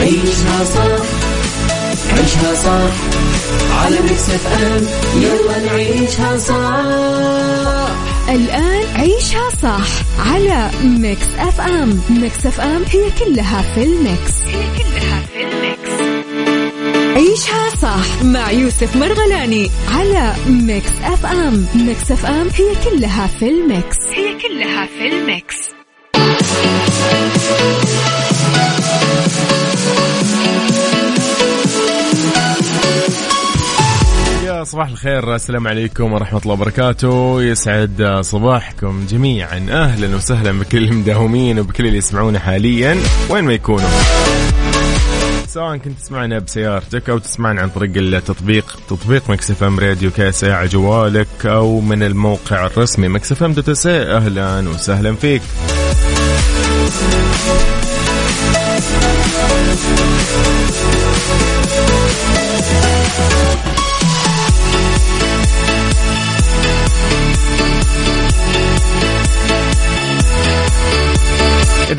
عيشها صح عيشها صح. على Mix FM يلا نعيشها صح. الآن عيشها صح على Mix FM. Mix FM هي كلها في ال mix. هي كلها في ال mix. عيشها صح مع يوسف مرغلاني على Mix FM. Mix FM هي كلها في ال mix. هي كلها في ال mix. صباح الخير السلام عليكم ورحمة الله وبركاته. يسعد صباحكم جميعا. أهلا وسهلا بكل المداومين وبكل اللي يسمعونا حاليا وين ما يكونوا. سواء كنت تسمعنا بسيارتك أو تسمعنا عن طريق التطبيق تطبيق Mix FM Radio KSA على جوالك أو من الموقع الرسمي Mix FM dot أهلا وسهلا فيك.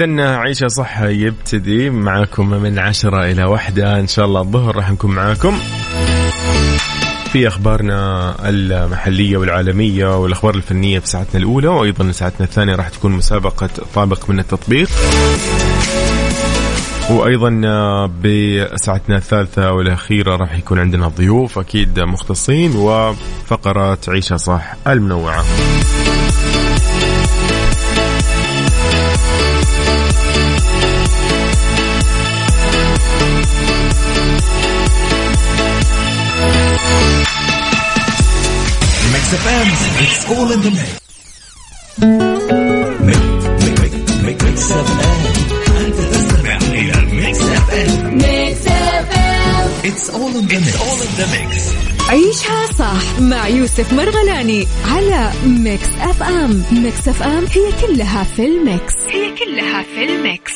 إذا عيشة صح يبتدي معاكم من عشرة إلى واحدة. إن شاء الله الظهر راح نكون معاكم. في أخبارنا المحلية والعالمية والأخبار الفنية في ساعتنا الأولى وأيضا ساعتنا الثانية راح تكون مسابقة طابق من التطبيق. وأيضا بساعتنا الثالثة والأخيرة راح يكون عندنا ضيوف أكيد مختصين وفقرات عيشة صح المنوعه. FM, it's all in the mix. Mix FM انت تستمع إلى Mix F M Mix FM It's all in the mix. It's all in the mix. عيشها صح مع يوسف مرغلاني على Mix FM Mix FM هي كلها في ال mix هي كلها في ال mix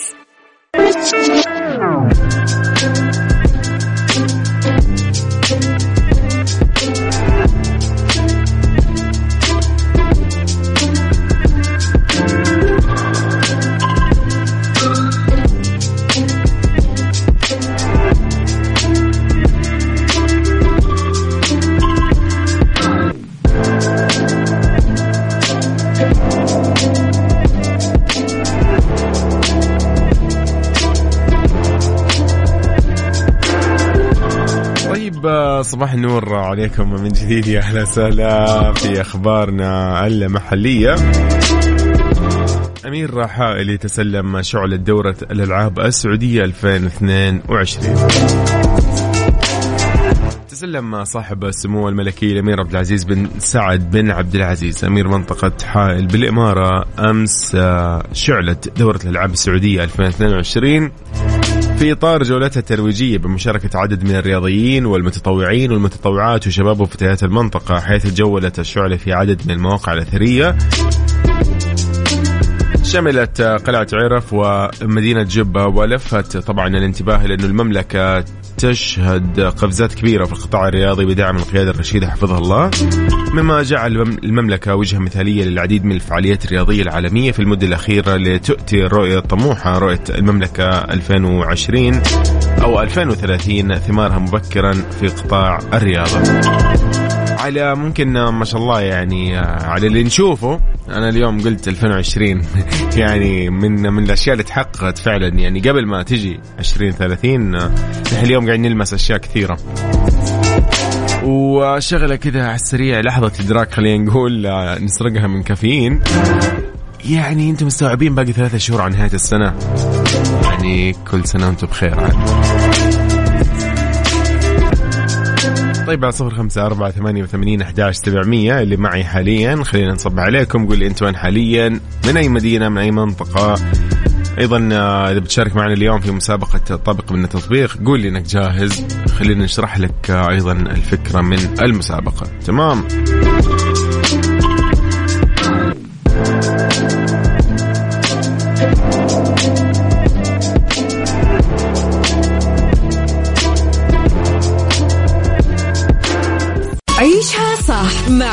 صباح النور عليكم من جديد يا أهلا وسهلا في أخبارنا المحلية. أمير حائلي تسلم شعلة دورة الألعاب السعودية 2022 تسلم صاحب السمو الملكي الأمير عبد العزيز بن سعد بن عبد العزيز. أمير منطقة حائل بالإمارة أمس آه، شعله دورة الألعاب السعودية 2022 في إطار جولتها الترويجية بمشاركة عدد من الرياضيين والمتطوعين والمتطوعات وشباب وفتيات المنطقة حيث تجولت الشعله في عدد من المواقع الأثرية. شملت قلعة عرف ومدينة جبة ولفت طبعا الانتباه لأنه المملكة تشهد قفزات كبيرة في القطاع الرياضي بدعم القيادة الرشيدة حفظها الله مما جعل المم- المملكة وجهة مثالية للعديد من الفعاليات الرياضية العالمية في المدة الأخيرة لتؤتي الرؤية الطموحة رؤية المملكة 2020 أو 2030 ثمارها مبكرا في قطاع الرياضة. على ممكن ما شاء الله يعني آه، على اللي نشوفه. أنا اليوم قلت 2020 يعني من من الأشياء اللي تحققت فعلا. يعني قبل ما تجي 2030 آه، نحن اليوم قاعدين نلمس أشياء كثيرة. وشغلة كذا على السريع لحظة إدراك خلينا نقول آه، نسرقها من كافيين. يعني أنتم مستوعبين باقي ثلاثة شهور عن نهاية السنة؟ يعني كل سنة وأنتم بخير. عاد. طيب على صفر خمسة أربعة ثمانية وثمانين أحداش سبعمية اللي معي حاليا. خلينا نصب عليكم. قول لي أنتم وين حاليا؟ من أي مدينة؟ من أي منطقة؟ أيضا آه، إذا بتشارك معنا اليوم في مسابقة طابق من التطبيق قول لي إنك جاهز. خلينا نشرح لك آه، أيضا الفكرة من المسابقة. تمام؟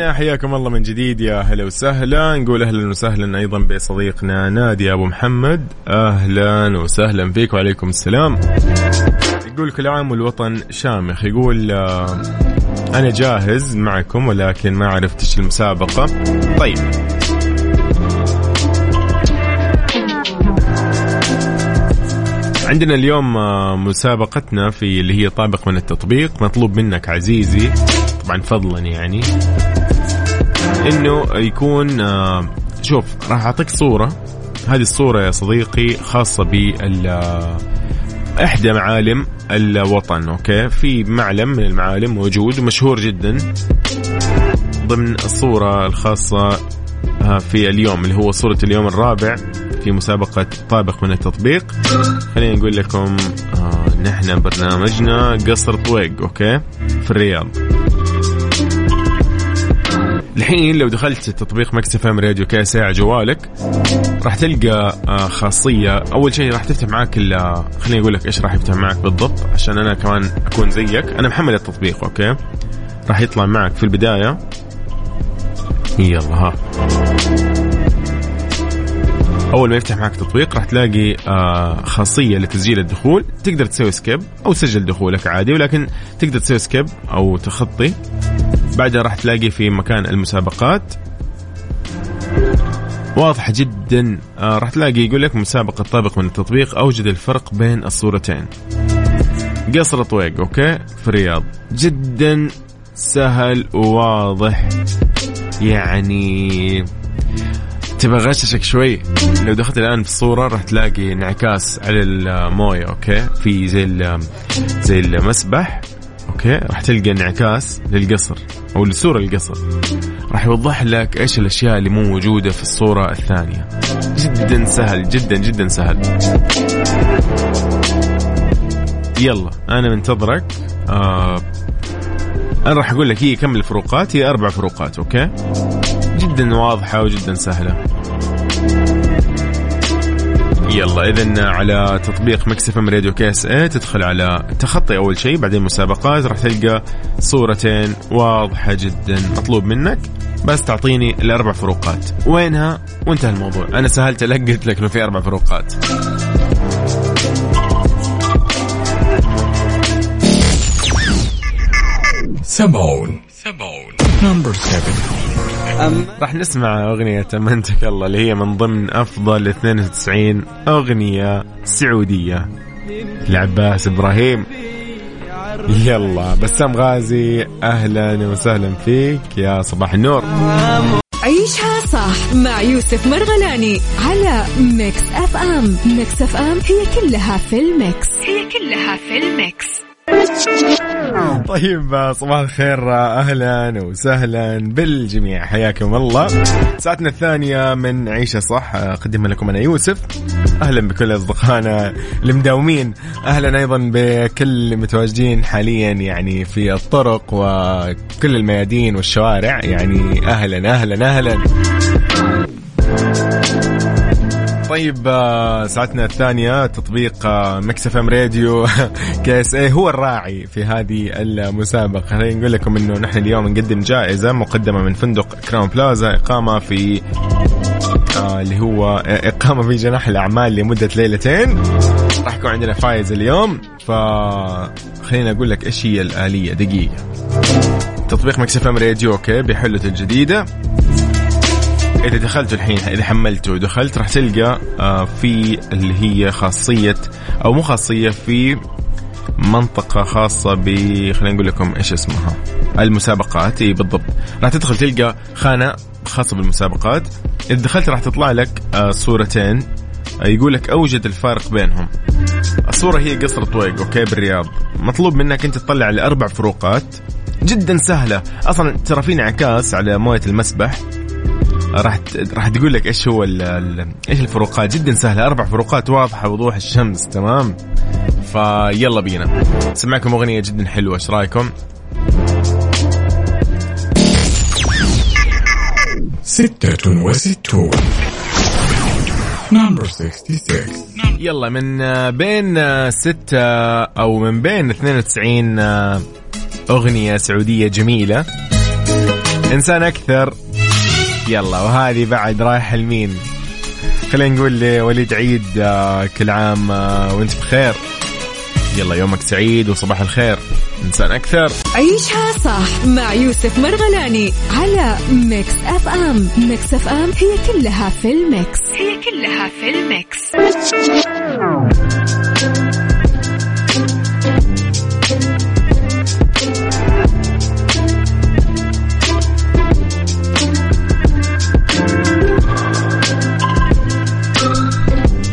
إذن حياكم الله من جديد. يا هلا وسهلا. نقول أهلا وسهلا أيضا بصديقنا نادي أبو محمد. أهلا وسهلا فيك وعليكم السلام. يقول كل عام والوطن شامخ. يقول آه، أنا جاهز معكم ولكن ما عرفت إيش المسابقة. طيب. عندنا اليوم آه، مسابقتنا في اللي هي طابق من التطبيق. مطلوب منك عزيزي. طبعا فضلا يعني إنه يكون آه، شوف راح أعطيك صورة. هذه الصورة يا صديقي خاصة بال آه، إحدى معالم الوطن أوكي؟ في معلم من المعالم موجود ومشهور جدا. ضمن الصورة الخاصة آه، في اليوم اللي هو صورة اليوم الرابع في مسابقة طابق من التطبيق. خلينا نقول لكم نحن برنامجنا قصر طويق okay؟ في الرياض. الحين لو دخلت تطبيق Mix FM Radio KSA على جوالك راح تلقى آه، خاصية. أول شيء راح تفتح معاك ال- خليني أقول لك إيش راح يفتح معاك بالضبط عشان أنا كمان أكون زيك. أنا محمل التطبيق okay؟ راح يطلع معك في البداية. يلا ها. أول ما يفتح معك تطبيق راح تلاقي آه خاصية لتسجيل الدخول. تقدر تسوي skip أو تسجل دخولك عادي ولكن تقدر تسوي skip أو تخطي. بعدها راح تلاقي في مكان المسابقات. واضحة جدا آه راح تلاقي يقول لك مسابقة طابق من التطبيق أوجد الفرق بين الصورتين. قصر طويق okay؟ في الرياض. جدا سهل وواضح. يعني تبغى غششك شوي. لو دخلت الآن في الصورة راح تلاقي انعكاس على الموية okay؟ في زي ال- زي المسبح okay؟ راح تلقى انعكاس للقصر أو لصورة القصر. راح يوضح لك إيش الأشياء اللي مو موجودة في الصورة الثانية. جدا سهل جدا جدا سهل. يلا أنا منتظرك. آه أنا راح أقول لك هي كم الفروقات؟ هي أربع فروقات okay؟ جدا واضحة وجدا سهلة. يلا اذا على تطبيق Mix FM Radio KSA تدخل على تخطي أول شيء بعدين مسابقات راح تلقى صورتين واضحة جدا مطلوب منك. بس تعطيني الأربع فروقات. وينها؟ وانتهى الموضوع. أنا سهلت لك قلت لك إنه في أربع فروقات. سمعون number 7 راح نسمع أغنية أمنتك الله اللي هي من ضمن أفضل 92 أغنية سعودية. العباس إبراهيم. يلا بسام غازي أهلا وسهلا فيك يا صباح النور. عيشها صح مع يوسف مرغلاني على Mix FM. Mix FM هي كلها في ال mix. هي كلها في الميكس. طيب صباح الخير أهلا وسهلا بالجميع. حياكم الله. ساعتنا الثانية من عيشة صح. أقدمها لكم أنا يوسف. أهلا بكل أصدقائنا المداومين. أهلا أيضا بكل اللي متواجدين حاليا يعني في الطرق وكل الميادين والشوارع. يعني أهلا أهلا أهلا. طيب آه، ساعتنا الثانية تطبيق Mix FM Radio KSA هو الراعي في هذه المسابقة. خلينا نقول لكم إنه نحن اليوم نقدم جائزة مقدمة من فندق كراون بلازا إقامة في آه اللي هو إقامة في جناح الأعمال لمدة ليلتين. راح يكون عندنا فايز اليوم. ف خلينا أقول لك إيش هي الآلية. دقيقة. تطبيق Mix FM Radio okay بحلته الجديدة. إذا دخلت الحين إذا حملته ودخلت راح تلقى آه، في اللي هي خاصية أو مو خاصية في منطقة خاصة ب خلينا نقول لكم إيش اسمها. المسابقات إي بالضبط. راح تدخل تلقى خانة خاصة بالمسابقات. إذا دخلت راح تطلع لك آه، صورتين. آه، يقول لك أوجد الفارق بينهم. الصورة هي قصر طويق أوكي بالرياض. مطلوب منك أنت تطلع على أربع فروقات. جدا سهلة. أصلا ترى في انعكاس على موية المسبح. راح راح تقول لك إيش هو ال ال إيش الفروقات؟ جدا سهلة. أربع فروقات واضحة وضوح الشمس تمام؟ فيلا بينا. سمعكم أغنية جدا حلوة إيش رأيكم؟ ستة وستون. Number 66 يلا من بين ستة أو من بين 92 آه، أغنية سعودية جميلة. إنسان أكثر يلا وهذه بعد رايحه لمين؟ خلينا نقول لوليد عيد آه، كل عام آه، وانت بخير. يلا يومك سعيد وصباح الخير. انسان أكثر. عيشها صح مع يوسف مرغلاني على Mix FM Mix FM هي كلها في ال mix. هي كلها في ال mix.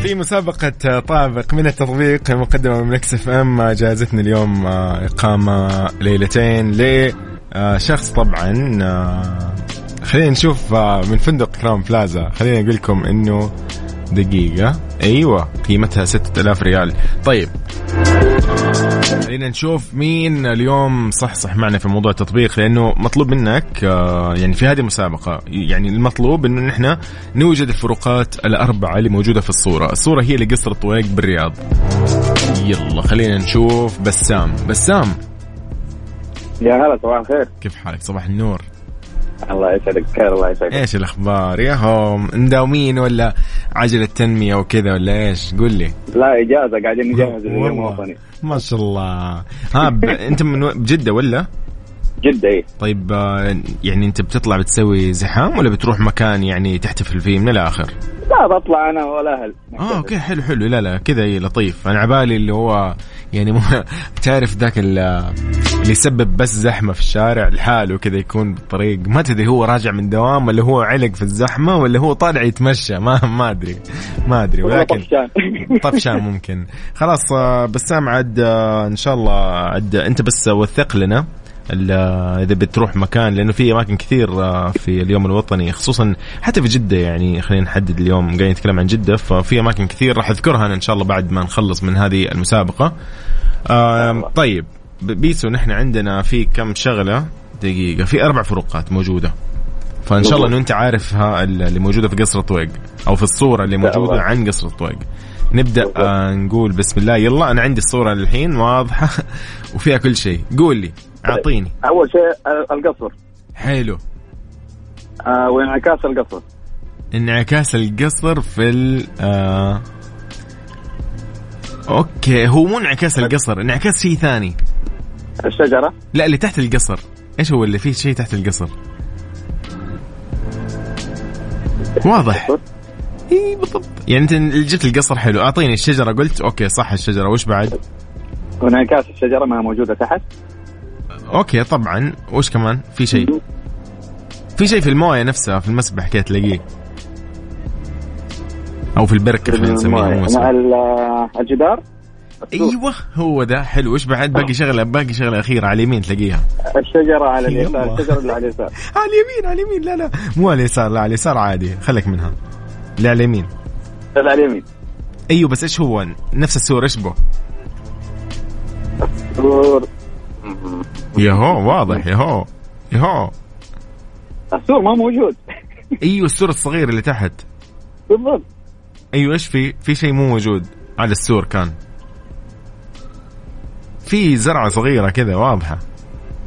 في مسابقة طابق من التطبيق مقدمة من Mix FM جائزتنا اليوم آه، إقامة ليلتين لشخص طبعا آه، خلينا نشوف آه، من فندق كرام بلازا خلينا أقول لكم إنه دقيقة. أيوة قيمتها 6000 ريال. طيب. خلينا نشوف مين اليوم صح صح معنا في موضوع التطبيق لأنه مطلوب منك آه، يعني في هذه المسابقة يعني المطلوب إنه نحن نوجد الفروقات الأربعة اللي موجودة في الصورة، الصورة هي لقصر الطويق بالرياض. يلا خلينا نشوف بسام، بسام يا هلا صباح الخير كيف حالك؟ صباح النور. الله يسعدك بخير الله يسعدك إيش الأخبار؟ يا هم مداومين ولا عجلة تنمية وكذا ولا إيش؟ قول لي. لا إجازة قاعدين نجهز اليوم. الوطني ما شاء الله. ها ب... أنت من بجده ولا؟ جدة إيه. طيب آه، يعني أنت بتطلع بتسوي زحام ولا بتروح مكان يعني تحتفل فيه من الآخر؟ لا بطلع أنا والاهل آه أوكي حلو حلو. لا لا كذا اي لطيف. أنا عبالي اللي هو يعني مو تعرف ذاك ال- اللي يسبب بس زحمة في الشارع لحاله كذا يكون بالطريق. ما تدري هو راجع من دوام ولا هو علق في الزحمة ولا هو طالع يتمشى. ما ما أدري ما أدري. والله ولكن طفشان. طفشان ممكن. خلاص آه، بسام عاد آه، إن شاء الله عاد أنت بس وثق لنا. آه، إذا بتروح مكان لأنه في أماكن كثير آه، في اليوم الوطني خصوصا حتى في جدة يعني خلينا نحدد اليوم قاعدين نتكلم عن جدة ففي أماكن كثير راح أذكرها أنا إن شاء الله بعد ما نخلص من هذه المسابقة. طيب بيسو نحن عندنا في كم شغلة؟ دقيقة في أربع فروقات موجودة. فإن شاء الله إنه أنت عارفها اللي موجودة في قصر الطويق أو في الصورة اللي موجودة. عن قصر الطويق نبدأ آه نقول بسم الله. يلا أنا عندي الصورة الحين واضحة وفيها كل شيء. قول لي. أعطيني. أول شيء القصر. حلو. آه وانعكاس القصر. انعكاس القصر في ال آه okay هو مو انعكاس القصر انعكاس شيء ثاني. الشجرة؟ لا اللي تحت القصر. إيش هو اللي فيه شيء تحت القصر؟ واضح. إي بالضبط. يعني أنت جبت القصر حلو. أعطيني الشجرة قلت okay صح الشجرة وش بعد؟ وانعكاس الشجرة ما موجودة تحت. okay طبعا. وش كمان؟ في شيء. في شيء في الموية نفسها في المسبح كده تلاقيه. أو في البركه خلينا نسميها مع آه، الجدار. أيوه هو ده. حلو. وش بعد؟ باقي شغلة باقي شغلة أخيرة على اليمين تلاقيها. الشجرة على. اليسار الشجرة اللي على اليسار. على اليمين على اليمين. لا لا. مو على اليسار لا على اليسار عادي. خليك منها. اللي على اليمين. اللي على اليمين. أيوه بس إيش هو؟ نفس السور إيش به السور. يهو واضح يهو يهو. السور ما موجود. إيوه السور الصغير اللي تحت. بالضبط. إيوه إيش في؟ في شيء مو موجود. على السور كان. في زرعة صغيرة كذا واضحة.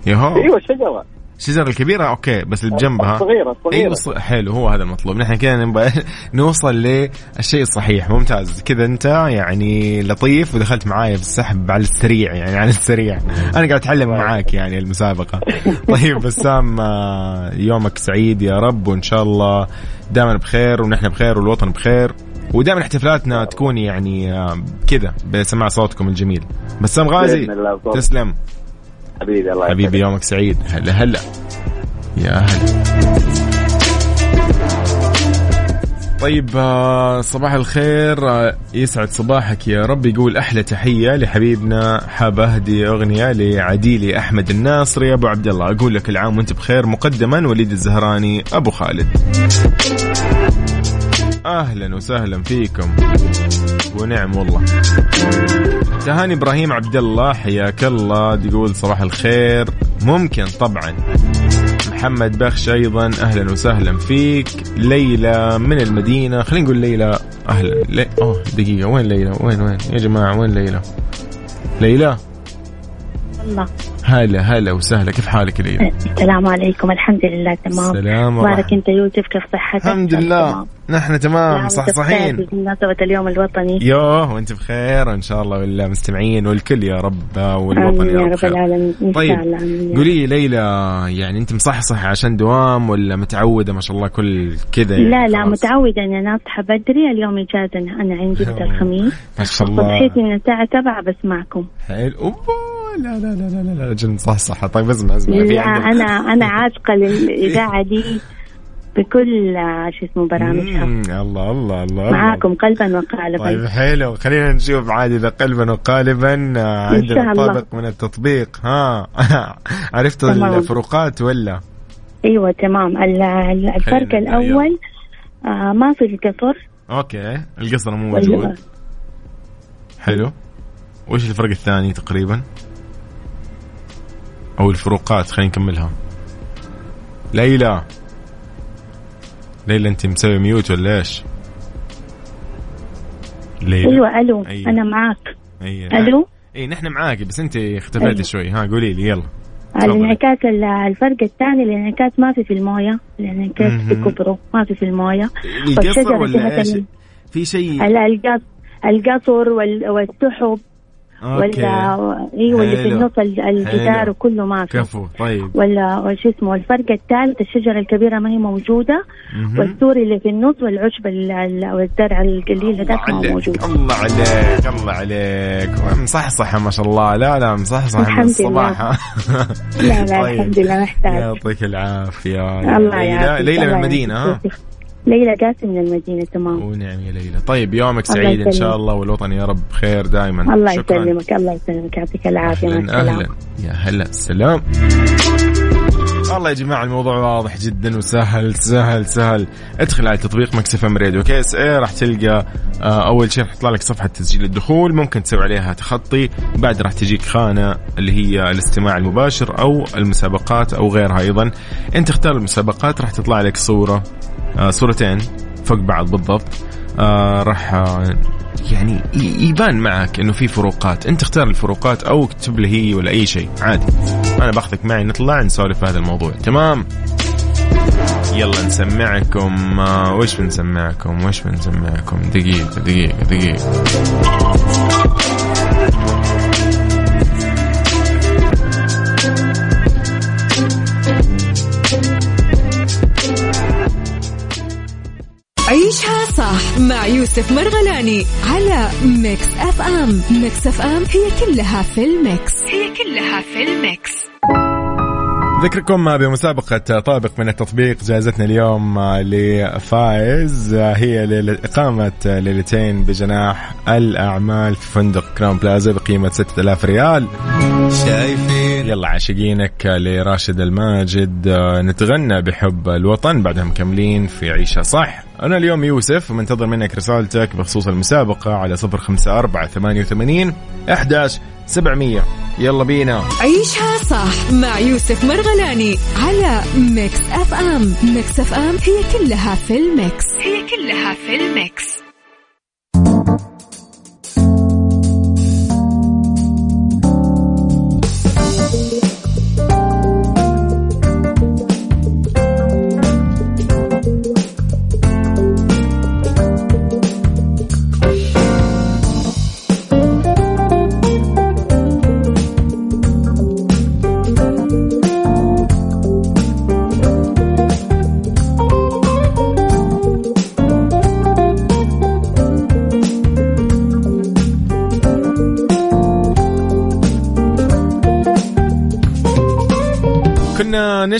يهو. إيوه الشجره الشجرة الكبيرة أوكي بس اللي بجنبها الصغيرة الصغيرة. أيوه حلو هو هذا المطلوب. نحن كذا نبغى نوصل للشيء الصحيح. ممتاز. كذا أنت يعني لطيف ودخلت معايا في السحب على السريع يعني على السريع. أنا قاعد أتعلم معاك يعني المسابقة. طيب بسام آه، يومك سعيد يا رب وإن شاء الله دائما بخير ونحن بخير والوطن بخير. ودائما احتفالاتنا تكون يعني آه، كذا بسماع صوتكم الجميل. بسام غازي. تسلم. حبيبي الله حبيبي يسعدك. يومك سعيد. هلا هلا. يا هلا. طيب آه، صباح الخير. آه، يسعد صباحك يا رب. يقول أحلى تحية لحبيبنا حاب اهدي أغنية لعديلي أحمد الناصري أبو عبد الله. أقول لك العام وأنت بخير مقدما وليد الزهراني أبو خالد. أهلا وسهلا فيكم. ونعم والله. تهاني إبراهيم عبد الله حياك الله. تقول صباح الخير. ممكن طبعا. محمد بخش أيضا. أهلا وسهلا فيك. ليلى من المدينة. خلينا نقول ليلى أهلا. لي... أوه دقيقة. وين ليلى؟ وين وين؟ يا جماعة وين ليلى؟ ليلى؟ الله. هلا هلا وسهلا. كيف حالك يا ليلى؟ السلام عليكم. الحمد لله تمام. سلام بارك. انت يوسف كيف صحتك؟ الحمد لله. نحن تمام صح صحين بمناسبة اليوم الوطني. يوه وانت بخير ان شاء الله والمستمعين والكل يا رب والوطن يا يا رب رب العالمين. طيب قولي لي ليلى يعني انت مصحصح عشان دوام ولا متعودة ما شاء الله كل كذا. يعني لا لا خلاص؟ متعودة إني أنا أصحى بدري اليوم إجازة أنا عندي الخميس. ما شاء الله. وصحيت من الساعة 7 بسمعكم. حلو. لا لا لا لا لا لا جن صح صح طيب اسمع اسمع في لا أنا أنا عاشقة للاذاعة دي بكل آه، شو اسمه برامجها. الله الله الله. معاكم قلبا وقالبا. طيب حلو. خلينا نشوف عاد إذا قلبا وقالبا آه، عندنا. طابق من التطبيق. ها. عرفت. الفروقات ولا؟ أيوه تمام. ال- ال- الفرق حلو، الأول آه ما في القطر أوكي. القصر مو موجود. حلو. وش الفرق الثاني تقريبا؟ أو الفروقات خلينا نكملها. ليلى. ليلى أنت مسوي ميوت ولا إيش؟ ليلى. أيوه ألو أيوة. أنا معاك. أيوة. ألو؟ اي نحن معاكي بس أنت اختفيتي أيوة. شوي. ها قولي لي يلا. الانعكاس ال- الفرق الثاني الانعكاس ما في في الموية. الانعكاس. بكبره ما في في الموية. القصر ولا إيش؟ في شيء؟ ال- القص القصر وال- والسحب. ولا أيوه اللي في. النص ال- الجدار. وكله ما في كفو طيب. ولا وش اسمه الفرق الثالث الشجرة الكبيرة ما هي موجودة. والسور اللي في النص والعشب ال- ال- والزرع القليل هذاك ما موجود. الله عليك الله عليك. مصحصحة ما شاء الله. لا لا مصحصحة من الحمد الصباح. لا لا طيب. الحمد لله محتاج يعطيك العافية. الله يعافيك ليلى من الله المدينة ها. ليلى قاسم من المدينة تمام. ونعم يا ليلى. طيب يومك سعيد إن شاء. الله والوطن يا رب بخير دائما الله شكرا. يسلمك الله يسلمك يعطيك العافية مع أهلا أهلا. يا هلا سلام. والله يا جماعة الموضوع واضح جدا وسهل سهل سهل. ادخل على تطبيق Mix FM Radio. KSA راح تلقى آه، أول شيء راح تطلع لك صفحة تسجيل الدخول. ممكن تسوي عليها تخطي. بعد راح تجيك خانة اللي هي الاستماع المباشر أو المسابقات أو غيرها أيضا. انت تختار المسابقات راح تطلع لك صورة صورتين فوق بعض بالضبط. آه راح آه، يعني يبان معك إنه في فروقات. أنت اختار الفروقات أو اكتب لي هي ولا أي شيء. عادي. أنا باخذك معي نطلع نسولف في هذا الموضوع. تمام؟ يلا نسمعكم. آه، وش بنسمعكم؟ وش بنسمعكم؟ دقيقة دقيقة دقيقة. صح مع يوسف مرغلاني على Mix FM. Mix FM هي كلها في ال mix. هي كلها في الميكس. ذكركم بمسابقة طابق من التطبيق جائزتنا اليوم لفائز هي ليلة إقامة ليلتين بجناح الأعمال في فندق كراون بلازا بقيمة 6000 ريال. شايفين. يلا عاشقينك لراشد الماجد. نتغنى بحب الوطن بعدها مكملين في عيشها صح. أنا اليوم يوسف ومنتظر منك رسالتك بخصوص المسابقة على صفر خمسة أربعة ثمانية وثمانين أحداش سبعمية. يلا بينا. عيشها صح مع يوسف مرغلاني على Mix FM. Mix FM هي كلها في ال mix. هي كلها في الميكس.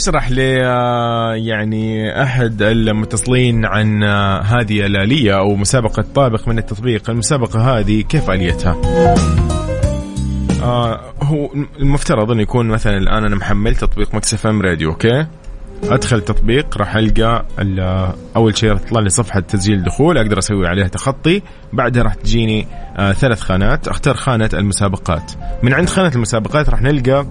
نشرح ل آه، يعني أحد المتصلين عن آه، هذه الآلية أو مسابقة طابق من التطبيق، المسابقة هذه كيف آليتها؟ آه هو المفترض انه يكون مثلا الآن أنا محمل تطبيق Mix FM Radio okay؟ أدخل التطبيق راح ألقى ال- أول شيء راح تطلع لي صفحة تسجيل دخول أقدر أسوي عليها تخطي. بعدها راح تجيني آه ثلاث خانات. أختار خانة المسابقات. من عند خانة المسابقات راح نلقى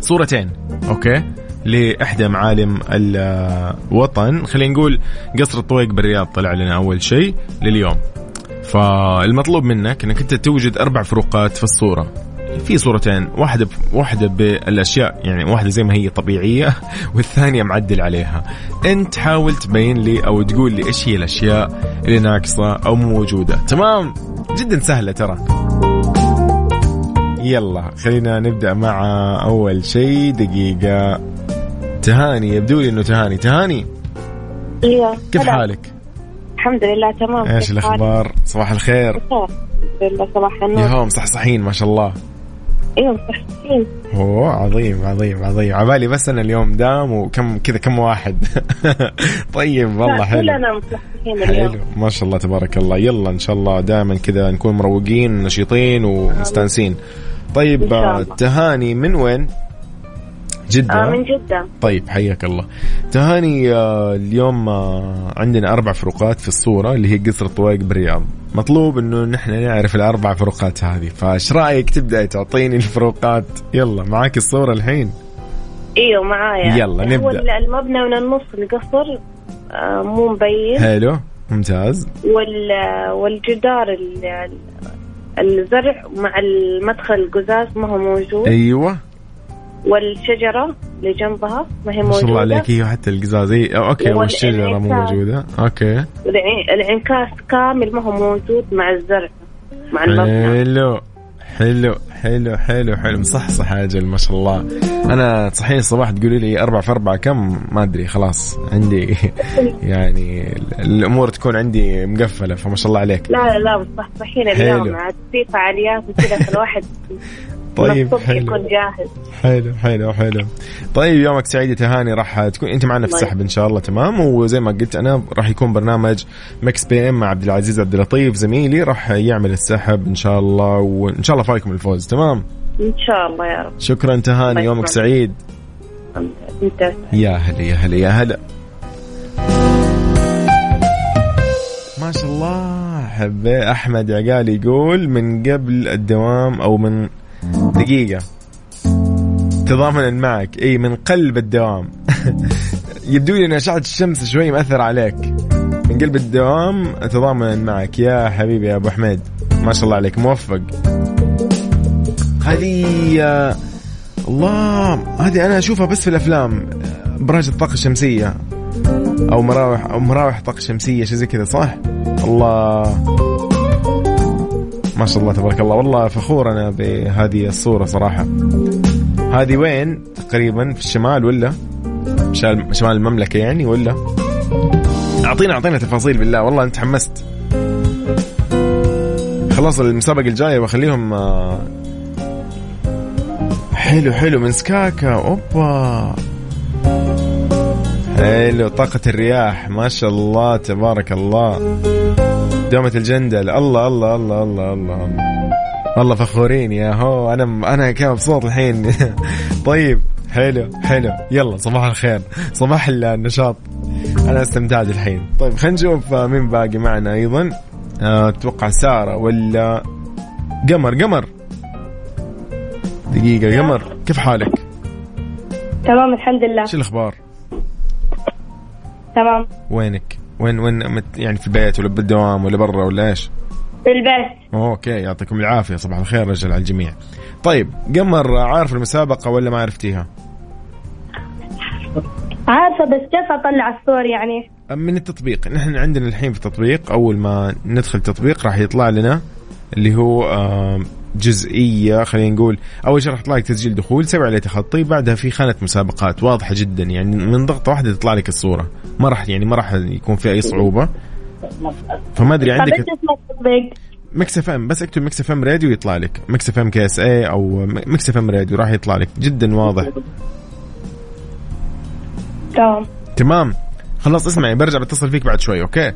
صورتين أوكي؟ لإحدى معالم الوطن خلينا نقول قصر الطويق بالرياض طلع لنا أول شيء لليوم فالمطلوب منك إنك أنت توجد أربع فروقات في الصورة في صورتين واحدة واحدة بالأشياء يعني واحدة زي ما هي طبيعية والثانية معدل عليها. أنت حاول تبين لي أو تقول لي إيش هي الأشياء اللي ناقصة أو مو موجودة، تمام؟ جدا سهلة ترى. يلا خلينا نبدأ مع أول شيء دقيقة تهاني يبدو لي إنه تهاني، تهاني أيوه كيف هلا. حالك؟ الحمد لله تمام إيش؟ الأخبار؟ صباح الخير. الحمد لله صباح يا النور هو مصحصحين ما شاء الله. أيوه صحيين أوه عظيم عظيم عظيم عبالي بس أنا اليوم دام وكم كذا كم واحد طيب والله حلو كلنا مصحصحين اليوم حلو ما شاء الله تبارك الله يلا إن شاء الله دائما كذا نكون مروقين نشيطين ومستانسين طيب. تهاني من وين؟ جدة؟ آه من جدة. طيب حياك الله. تهاني آه، اليوم آه، عندنا أربع فروقات في الصورة اللي هي قصر الطويق بالرياض مطلوب إنه نحن نعرف الأربع فروقات هذه فايش رأيك تبدأ تعطيني الفروقات؟ يلا معاك الصورة الحين. إيوه معايا. يلا هو نبدأ. المبنى من النص القصر آه مو مبين. حلو ممتاز. وال والجدار ال- الزرع مع المدخل القزاز ما هو موجود. أيوه. والشجرة اللي جنبها ما هي ما شاء الله عليك. إيوه حتى القزازي أو okay. والشجرة مو موجودة. okay. الانعكاس كامل ما هو موجود مع الزرع مع المبنى. حلو. حلو حلو حلو حلو. مصحصح أجل ما شاء الله. أنا تصحين الصباح تقولي لي أربعة في أربعة كم؟ ما أدري خلاص. عندي يعني الأمور تكون عندي مقفلة فما شاء الله عليك. لا لا مصحصحين. اليوم. عاد في فعاليات وكذا فالواحد طيب حلو. يكون جاهز. حلو حلو حلو. طيب يومك سعيد يا تهاني راح تكون أنت معنا في الله السحب إن شاء الله تمام؟ وزي ما قلت أنا راح يكون برنامج Mix PM مع عبد العزيز عبد اللطيف زميلي راح يعمل السحب إن شاء الله وإن شاء الله فالكم الفوز تمام؟ إن شاء الله يا رب. شكرا تهاني الله يومك. سعيد. أنت يا هلا يا هلا يا هلا. ما شاء الله حبي أحمد عقال يقول من قبل الدوام أو من دقيقة. تضامنا معك. إي من قلب الدوام. يبدو لي إن اشعه الشمس شوي مأثر عليك. من قلب الدوام اتضامن معك. يا حبيبي يا أبو حميد ما شاء الله عليك موفق. هذه الله هذه أنا أشوفها بس في الأفلام. آه، براج الطاقة الشمسية. أو مراوح أو مراوح طاقه شمسيه شيء زي كذا صح؟ الله. ما شاء الله تبارك الله. والله فخور أنا بهذه الصورة صراحة. هذه وين؟ تقريبا في الشمال ولا؟ شمال المملكة يعني ولا؟ اعطينا أعطينا تفاصيل بالله. والله انت حمست خلاص المسابقة الجاية بخليهم آه، حلو حلو. من سكاكا. أوبا. حلو. طاقة الرياح. ما شاء الله. تبارك الله. دومة الجندل. الله الله الله الله الله والله فخورين يا هو. أنا أنا كم مبسوط الحين. طيب حلو حلو. يلا صباح الخير. صباح النشاط. أنا استمتعت الحين. طيب خلينا نشوف مين باقي معنا أيضا. آه، أتوقع سارة ولا قمر. قمر. دقيقة قمر كيف حالك؟ تمام الحمد لله. شو الأخبار؟ تمام. وينك؟ وين وين مت- يعني في البيت ولا بالدوام ولا برا ولا إيش؟ في البيت أوكي يعطيكم العافية صباح الخير رجل على الجميع. طيب قمر عارف المسابقة ولا ما عرفتيها؟ عارفة بس كيف أطلع الصور يعني من التطبيق نحن عندنا الحين في التطبيق أول ما ندخل التطبيق راح يطلع لنا اللي هو جزئية خلينا نقول أول شيء راح يطلع لك تسجيل دخول سوي عليه تخطي بعدها في خانة مسابقات واضحة جدا يعني من ضغطة واحدة تطلع لك الصورة. ما راح يعني ما راح يكون في أي صعوبة. فما أدري عندك Mix FM بس اكتب Mix FM Radio يطلع لك. Mix FM KSA أو Mix FM Radio راح يطلع لك. جدا واضح. تمام. تمام. خلاص اسمعي برجع بتصل فيك بعد شوي okay؟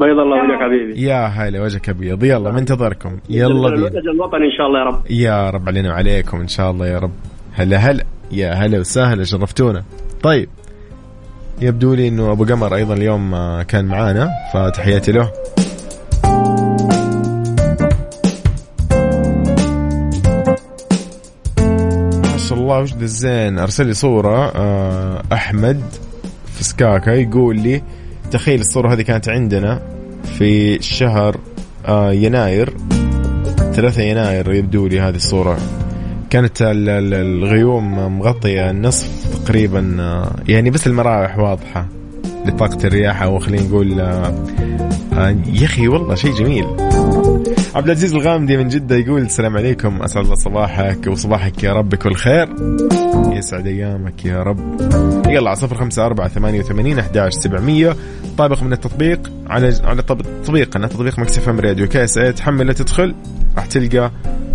بيض الله وجهك حبيبي. يا هلا وجهك أبيض. يلا منتظركم يلا. بينا المنتج الوطني إن شاء الله يا رب. يا رب علينا وعليكم إن شاء الله يا رب. هلا هلا. يا هلا وسهلا شرفتونا. طيب يبدو لي إنه أبو قمر أيضا اليوم آه، كان معانا فتحياتي له. ما شاء الله وش ذا الزين أرسل لي صورة آه، أحمد في سكاكا يقول لي تخيل الصورة هذه كانت عندنا في شهر آه، يناير 3 يناير يبدو لي هذه الصورة. كانت ال- ال- الغيوم مغطية النصف تقريبا آه، يعني بس المراوح واضحة. لطاقة الرياح أو خلينا نقول آه، يا أخي والله شيء جميل. عبد العزيز الغامدي من جدة يقول السلام عليكم. أسعد الله صباحك وصباحك يا رب بكل خير. يسعد أيامك يا رب. يلا على صفر خمسة أربعة ثمانية وثمانين أحداش سبعمية. طابق من التطبيق على على طب- تطبيقنا تطبيق Mix FM Radio. KSA تدخل. راح تلقى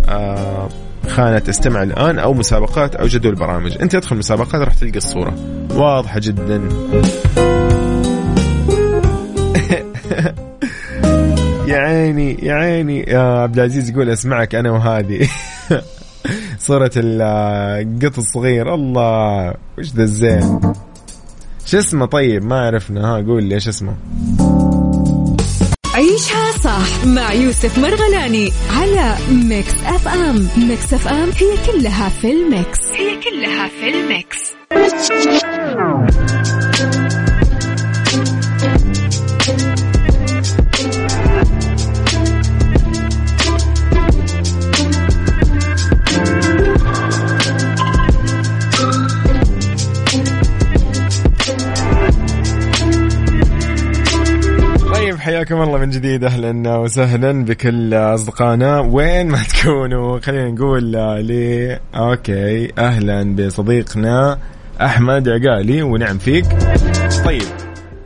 آه خانة استمع الآن أو مسابقات أو جدول برامج. أنت ادخل مسابقات راح تلقى الصورة. واضحة جدا. يا عيني يا عيني. يا عبد العزيز يقول أسمعك أنا وهذه. صورة القط الصغير. الله وش ذا الزين؟ شو اسمه؟ طيب ما عرفنا. ها قول لي إيش اسمه؟ عيشها صح مع يوسف مرغلاني على Mix FM. Mix FM هي كلها في ال mix. هي كلها في ال mix. حياكم الله من جديد أهلا وسهلا بكل أصدقائنا. وين ما تكونوا خلينا نقول لي أوكي أهلا بصديقنا أحمد عقالي ونعم فيك. طيب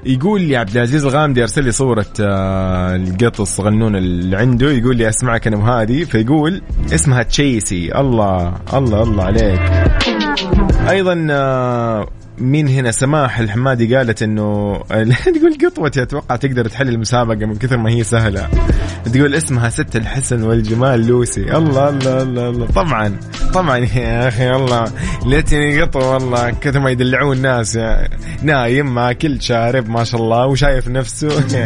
يقول لي عبد العزيز الغامدي أرسل لي صورة آه، القط الصغنون اللي عنده. يقول لي أسمعك أنا وهادي. فيقول اسمها تشيسي. الله الله الله عليك. أيضا آه، مين هنا سماح الحمادي قالت إنه تقول قطوتي أتوقع تقدر تحل المسابقة من كثر ما هي سهلة. تقول اسمها ست الحسن والجمال لوسي. الله الله الله, الله. طبعا طبعا يا أخي والله ليتني قطوة والله. كثر ما يدلعون الناس نايم ماكل شارب ما شاء الله وشايف نفسه.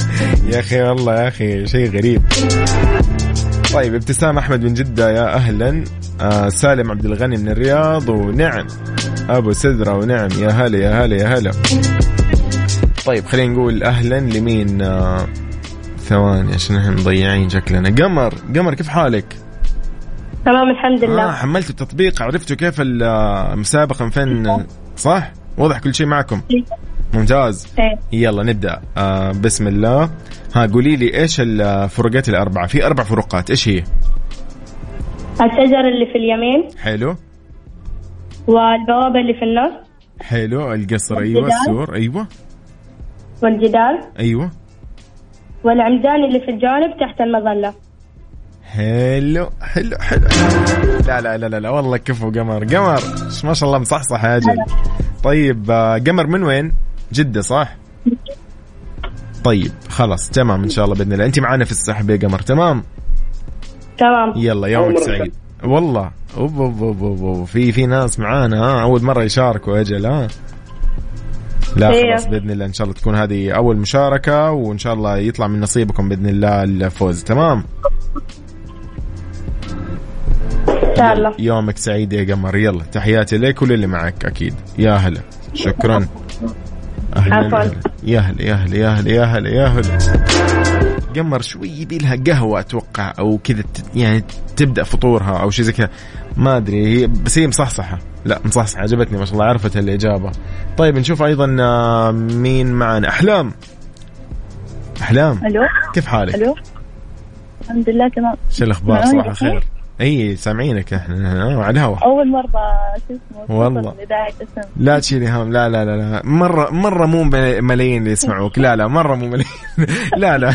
يا أخي والله يا أخي شيء غريب. طيب ابتسام أحمد من جدة يا أهلا. آه سالم عبد الغني من الرياض ونعم. أبو سدرة ونعم. يا هلا يا هلا يا هلا. طيب. خلينا نقول أهلا لمين؟ آه ثواني عشان إحنا مضيعين شكلنا. قمر قمر كيف حالك؟ تمام الحمد آه لله حملت التطبيق عرفتوا كيف المسابقه من فين صح؟ واضح كل شيء معكم؟ ممتاز. إيه. يلا نبدأ. آه بسم الله. ها قولي لي إيش الفروقات الأربعة؟ في أربع فروقات إيش هي؟ الشجر اللي في اليمين. حلو. والبوابة اللي في النص. حلو القصر أيوه والجدار. السور أيوه. والجدار. أيوه. والعمدان اللي في الجانب تحت المظلة. حلو حلو حلو. لا لا لا لا, لا والله كفو قمر قمر. ما شاء الله مصحصح يا أجل طيب آه، قمر من وين؟ جدة صح؟ طيب خلاص تمام إن شاء الله بإذن الله. أنت معانا في السحب يا قمر تمام؟ تمام. يلا يومك سعيد. والله. أوب أوب أوب أوب أوب. في في ناس معانا. ها أول مرة يشاركوا أجل ها. لا إيه. خلاص بإذن الله إن شاء الله تكون هذه أول مشاركة وإن شاء الله يطلع من نصيبكم بإذن الله الفوز. تمام؟ شاء الله. يومك سعيد يا قمر. يلا تحياتي لك وللي معك أكيد. يا هلا. شكرا. أهلا يا هلا يا هلا يا هلا يا هلا. قمر شوي يبي لها قهوة أتوقع أو كذا يعني تبدأ فطورها أو شيء زي كذا. ما أدري هي بس هي مصحصحة. لا مصحصحة عجبتني ما شاء الله عرفت الإجابة. طيب نشوف أيضا آه، مين معنا. أحلام. أحلام. ألو؟ كيف حالك؟ ألو؟ الحمد لله تمام. شو الأخبار؟ معوني صباح؟ الخير. إي سامعينك إحنا. آه، على الهواء أول مرة شو اسمه؟ والله. لا تشيلي هم. لا لا لا لا. مرة مرة مو مل- ملايين اللي يسمعوك. لا لا مرة مو ملايين. لا لا.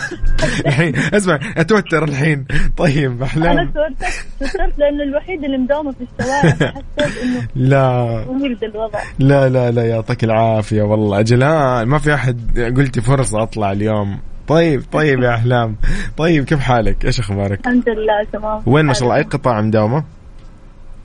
الحين اسمع أتوتر الحين. طيب أنا احلام توترت توترت لأنه الوحيد اللي مداومه في الشوارع. فحسيت إنه لا. الوضع لا لا لا. يعطيك العافية. والله ها ما في أحد قلتي فرصة أطلع اليوم. طيب طيب يا أحلام. طيب كيف حالك؟ إيش أخبارك؟ الحمد لله تمام. وين ما شاء الله أي قطاع مداومه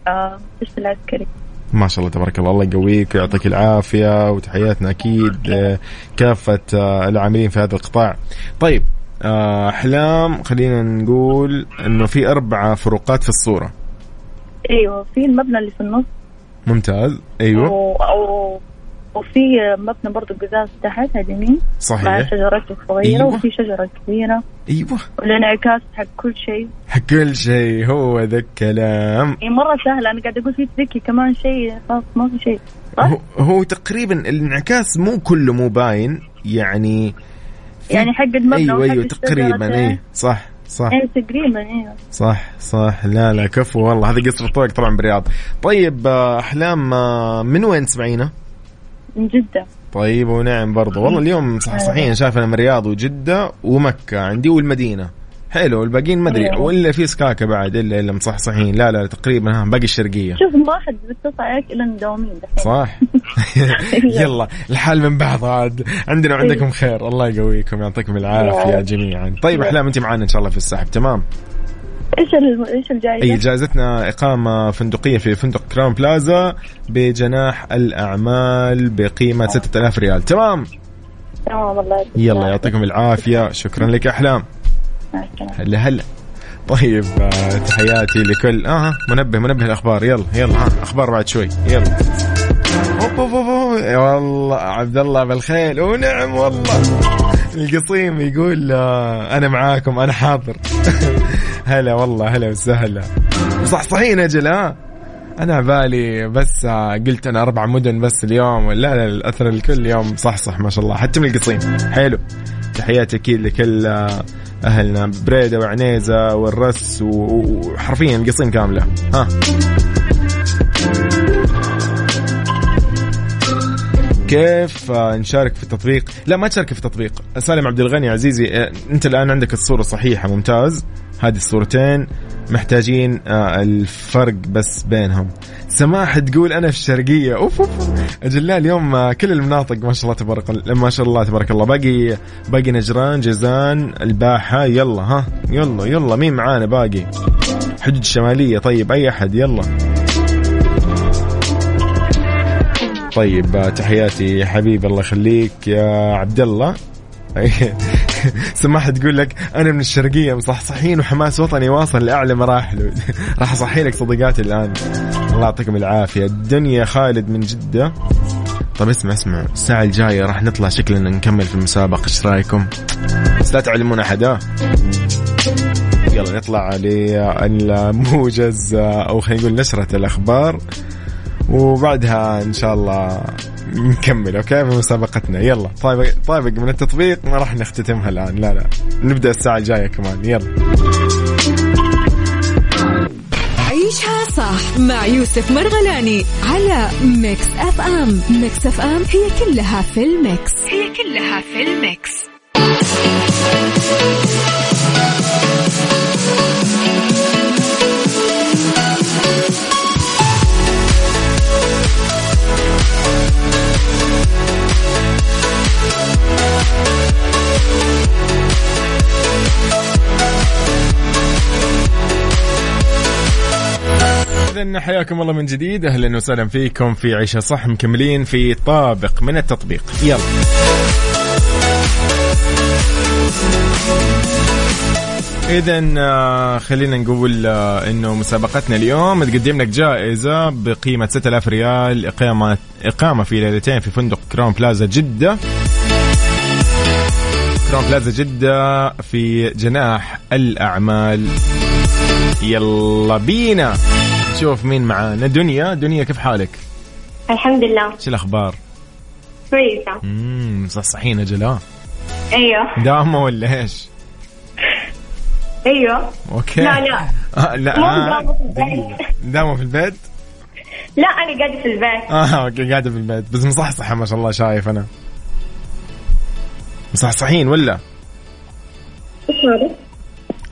آه مستشفى العسكري ما شاء الله تبارك الله. الله يقويك ويعطيك العافية وتحياتنا أكيد. آه، كافة آه، العاملين في هذا القطاع. طيب آه، أحلام خلينا نقول إنه في أربع فروقات في الصورة. أيوه في المبنى اللي في النص. ممتاز. أيوه. أو... وفي مبنى برضه قزاز تحت اليمين مع صحيح. شجرته صغيرة أيوة. وفي شجرة كبيرة. أيوه. والانعكاس حق كل شيء. حق كل شيء هو ذا الكلام. هي مرة سهلة. أنا قاعد أقول في تريكي كمان شيء خلاص ما في شيء؟ هو, هو تقريبا الانعكاس مو كله مو باين يعني يعني حق المبنى أيوه أيوه تقريبا. اي صح صح. إيه تقريبا أيوه صح صح. لا لا كفو والله هذا قصر الطرق طبعا بالرياض. طيب آه، أحلام آه، من وين تسمعينا من جدة. طيب ونعم برضو. والله اليوم صح صحيح شايف أنا من الرياض وجدة ومكة عندي والمدينة. حلو الباقيين ما أدري. أيوة. ولا في سكاكة بعد الا إلا مصحصحين. لا لا تقريبا ها باقي الشرقية. شوف ما حد بيتصل عليك إلا المداومين دحين. صح؟ يلا الحال من بعض عاد. عندنا وعندكم خير. الله يقويكم يعطيكم العافية. جميعا. طيب أحلام أنت معنا إن شاء الله في السحب. تمام؟ إيش ال... إيش الجائزة؟ أي جائزتنا إقامة فندقية في فندق Crowne Plaza بجناح الأعمال بقيمة 6000 ريال. تمام؟ تمام والله يعطيك يلا. يعطيكم العافية. شكرا لك أحلام. هلا هلا. طيب آه، تحياتي لكل آه منبه منبه الاخبار يلا يلا ها أخبار بعد شوي. يلا. والله عبد الله بالخيل ونعم والله. القصيم يقول آه، أنا معاكم أنا حاضر. هلا والله هلا وسهلا. صحصحين أجل ها أنا عبالي بس آه، قلت أنا أربع مدن بس اليوم لا لا الأثر الكل يوم صح صح ما شاء الله حتى من القصيم. حلو. تحياتي أكيد لكل آه، أهلنا بريدة وعنيزة والرس وحرفيا القصيم كاملة. ها. كيف آه، نشارك في التطبيق؟ لا ما تشارك في التطبيق، سالم عبد الغني عزيزي أنت الآن عندك الصورة صحيحه ممتاز، هذه الصورتين محتاجين آه، الفرق بس بينهم. سماح تقول أنا في الشرقية، أوف أوف أجل لا اليوم آه، كل المناطق ما شاء الله تبارك ما شاء الله تبارك الله، باقي باقي نجران، جازان، الباحة، يلا ها يلا يلا مين معانا باقي؟ حدود الشماليه طيب أي أحد؟ يلا. طيب آه، تحياتي يا حبيبي الله يخليك. يا عبد الله. سماح تقول لك أنا من الشرقية مصحصحين وحماس وطني واصل لأعلى مراحله راح أصحي لك صديقاتي الآن. الله يعطيكم العافية. الدنيا خالد من جدة. طب اسمع اسمع. الساعة الجاية راح نطلع شكلنا نكمل في المسابقة. إيش رأيكم؟ بس لا تعلمون أحد يلا نطلع للموجز أو خلينا نقول نشرة الأخبار. وبعدها إن شاء الله نكمل أوكي؟ في مسابقتنا. يلا طابق طابق من التطبيق ما راح نختتمها الآن. لا لا. نبدأ الساعة الجاية كمان. يلا. عيشها صح مع يوسف مرغلاني على Mix FM. Mix FM هي كلها في ال mix. هي كلها في ال mix. اذا حياكم الله من جديد. أهلا وسهلا فيكم في عيشه صح مكملين في طابق من التطبيق. يلا. اذا آه، خلينا نقول آه، إنه مسابقتنا اليوم تقدم لك جائزة بقيمة 6000 ريال إقامة إقامة في ليلتين في فندق Crowne Plaza جدة. Crowne Plaza جدة في جناح الأعمال. يلا بينا. نشوف مين معانا. دنيا دنيا كيف حالك؟ الحمد لله. إيش الأخبار؟ كويسة. امم صحصحين أجل ها؟ أيوه. دوام ولا إيش؟ أيوه. okay. لا لا. آه لا مو آه دوام في البيت. لا أنا قاعدة في البيت. آه okay قاعدة في البيت. بس مصحصحة ما شاء الله شايف أنا. مصحصحين ولا؟ إيش هذا؟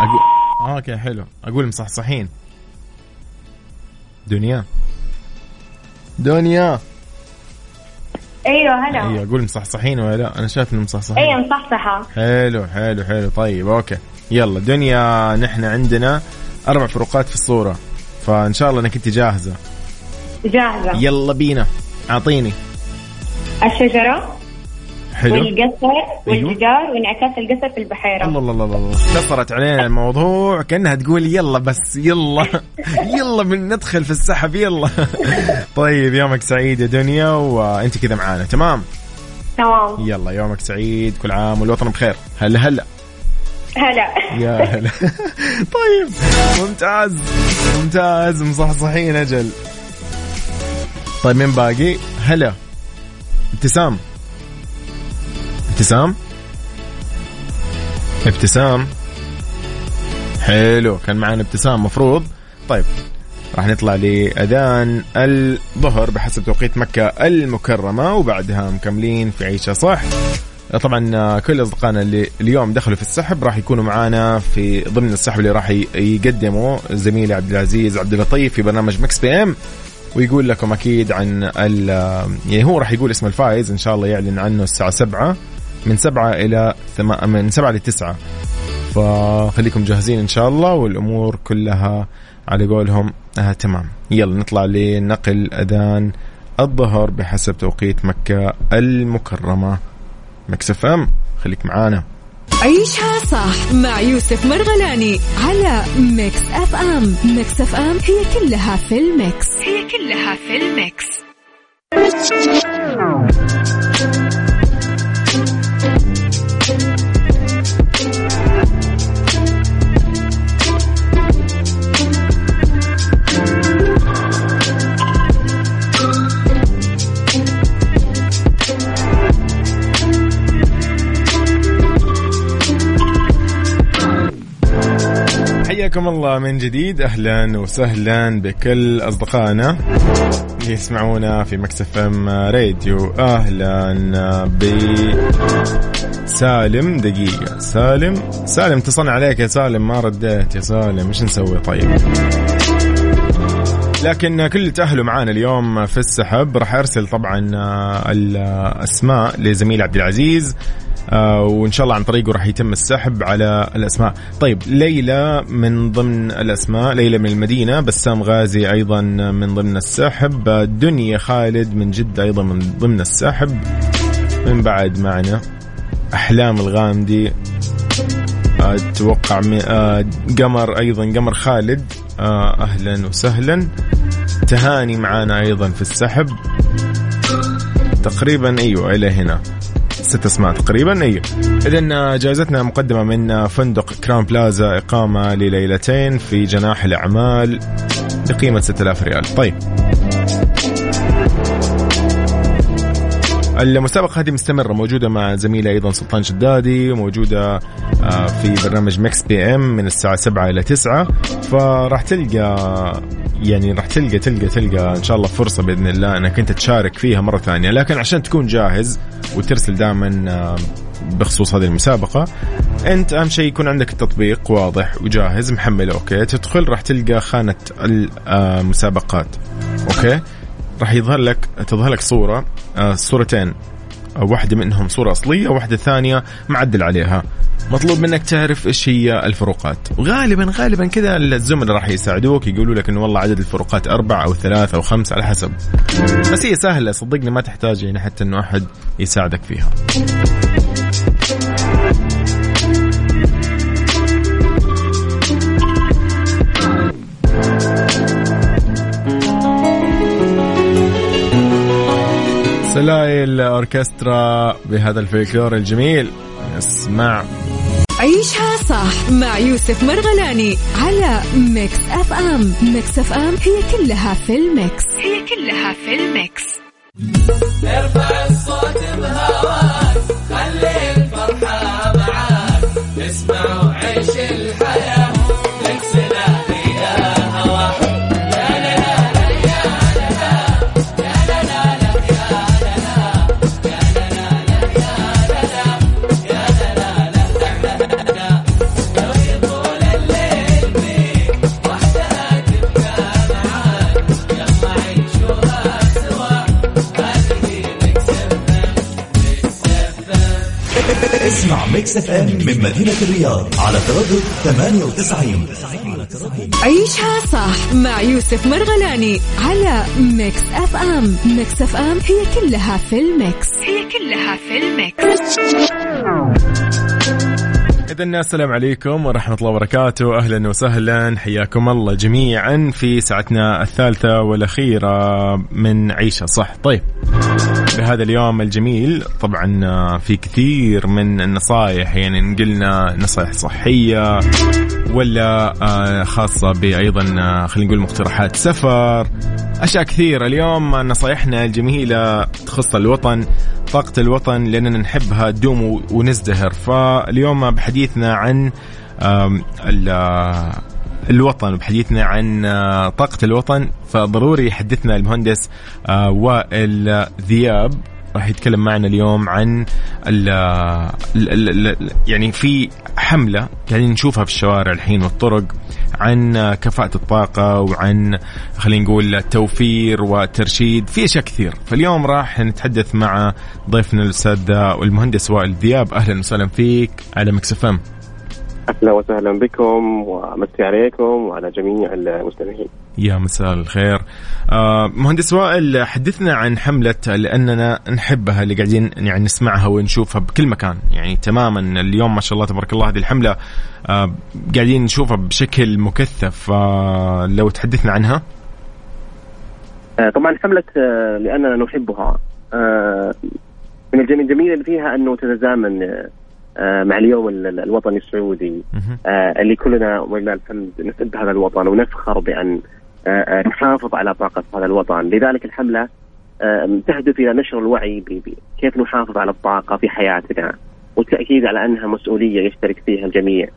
أقول... آه okay حلو. أقول مصحصحين. دنيا. دنيا. أيوه هلا. أيوه أقول مصحصحين ولا لا؟ أنا شايف إنهم مصحصحين. أيوه مصحصحة. حلو حلو حلو. طيب okay. يلا دنيا نحن عندنا أربع فروقات في الصورة. فإن شاء الله إنك أنت جاهزة. جاهزة. يلا بينا. أعطيني. الشجرة. حلو. والقصر أيوه. والجدار وانعكاس القصر في البحيرة. الله الله الله الله اختصرت علينا الموضوع كأنها تقول يلا بس يلا. يلا من ندخل في السحب يلا. طيب يومك سعيد يا دنيا وأنت كذا معانا تمام؟ تمام. يلا يومك سعيد كل عام والوطن بخير. هلا هلا. هلا. يا هلا. طيب ممتاز ممتاز مصحصحين أجل. طيب مين باقي؟ هلا. ابتسام. ابتسام. ابتسام. حلو كان معنا ابتسام مفروض. طيب راح نطلع لأذان الظهر بحسب توقيت مكة المكرمة وبعدها مكملين في عيشة صح. طبعا كل أصدقائنا اللي اليوم دخلوا في السحب راح يكونوا معانا في ضمن السحب اللي راح يقدمه زميلي عبد العزيز عبد اللطيف في برنامج Mix PM ويقول لكم أكيد عن ال يعني هو راح يقول اسم الفائز إن شاء الله يعلن عنه الساعة 7 من 7 إلى ثما- من 7 ل 9 فخليكم جاهزين إن شاء الله والأمور كلها على قولهم آه تمام. يلا نطلع لنقل أذان الظهر بحسب توقيت مكة المكرمة. Mix FM خليك معانا. عيشها صح مع يوسف مرغلاني على Mix FM. Mix FM هي كلها في ال mix. هي كلها في الميكس. حياكم الله من جديد. أهلا وسهلا بكل أصدقائنا اللي يسمعونا في مكسف إم راديو. أهلا ب سالم دقيقة. سالم سالم اتصلنا عليك يا سالم ما رديت يا سالم. إيش نسوي طيب؟ لكن كل تأهلوا معانا اليوم في السحب. راح أرسل طبعا الأسماء لزميل عبد العزيز. وإن شاء الله عن طريقه راح يتم السحب على الأسماء. طيب ليلى من ضمن الأسماء ليلى من المدينة بسام غازي أيضا من ضمن السحب آه، دنيا خالد من جدة أيضا من ضمن السحب. من بعد معنا أحلام الغامدي أتوقع م- آه، قمر أيضا قمر خالد آه، أهلا وسهلا. تهاني معانا أيضا في السحب. تقريبا أيوه إلى هنا. ست اسماء تقريبا أيوه اذا جائزتنا مقدمة من فندق Crowne Plaza إقامة لليلتين في جناح الأعمال بقيمة 6000 ريال. طيب. المسابقة هذه مستمرة موجودة مع زميلي أيضا سلطان شدادي وموجودة آه، في برنامج Mix PM من الساعة 7 إلى 9 فراح تلقى يعني راح تلقى تلقى تلقى إن شاء الله فرصة بإذن الله أنك أنت تشارك فيها مرة ثانية. لكن عشان تكون جاهز وترسل دائما بخصوص هذه المسابقة أنت أهم شيء يكون عندك التطبيق واضح وجاهز محمل okay؟ تدخل راح تلقى خانة المسابقات okay؟ راح يظهر لك تظهر لك صورة آه، صورتين. واحدة منهم صورة أصلية وواحدة ثانية معدل عليها. مطلوب منك تعرف إيش هي الفروقات. وغالبا غالبا كذا الزملاء راح يساعدوك يقولوا لك إنه والله عدد الفروقات أربع أو ثلاث أو خمس على حسب. بس هي سهلة صدقني ما تحتاج يعني حتى إنه أحد يساعدك فيها. سلايل اوركسترا بهذا الفلكلور الجميل. نسمع. عيشها صح مع يوسف مرغلاني على Mix FM. Mix FM هي كلها في ال Mix. هي كلها في الميكس. FM من مدينة الرياض على تردد 98 عيشها صح مع يوسف مرغلاني على Mix FM Mix FM هي كلها في ال Mix. هي كلها في الميكس. إذا السلام عليكم ورحمة الله وبركاته. أهلا وسهلا. حياكم الله جميعا في ساعتنا الثالثة والأخيرة من عيشها صح. طيب. بهذا اليوم الجميل. طبعا في كثير من النصائح يعني نقلنا نصائح صحية ولا آه، خاصة بأيضا آه، خلينا نقول مقترحات سفر. أشياء كثيرة. اليوم نصائحنا الجميلة تخص الوطن طاقة الوطن لأننا نحبها تدوم ونزدهر. فاليوم بحديثنا عن آه، الوطن وبحديثنا عن آه، طاقة الوطن فضروري يحدثنا المهندس آه، وائل ذياب راح يتكلم معنا اليوم عن ال ال ال ال يعني في حملة قاعدين نشوفها في الشوارع الحين والطرق عن كفاءة الطاقة وعن خلينا نقول التوفير والترشيد في أشياء كثير. فاليوم راح نتحدث مع ضيفنا الأستاذ المهندس وائل ذياب. أهلا وسهلا فيك على مكسفم أهلا وسهلا بكم ومسي عليكم وعلى جميع المستمعين. يا مساء الخير. آه مهندس وائل حدثنا عن حملة لأننا نحبها اللي قاعدين يعني نسمعها ونشوفها بكل مكان. يعني تماما اليوم ما شاء الله تبارك الله هذه الحملة آه قاعدين نشوفها بشكل مكثف. آه لو تحدثنا عنها. طبعا حملة آه، لأننا نحبها. من الجميل اللي فيها أنه تتزامن مع اليوم ال- ال- الوطني السعودي. آه، اللي كلنا ولله الحمد نحب هذا الوطن ونفخر بأن آه، آه، نحافظ على طاقة هذا الوطن. لذلك الحملة آه، تهدف إلى نشر الوعي بكيف نحافظ على الطاقة في حياتنا والتأكيد على أنها مسؤولية يشترك فيها الجميع.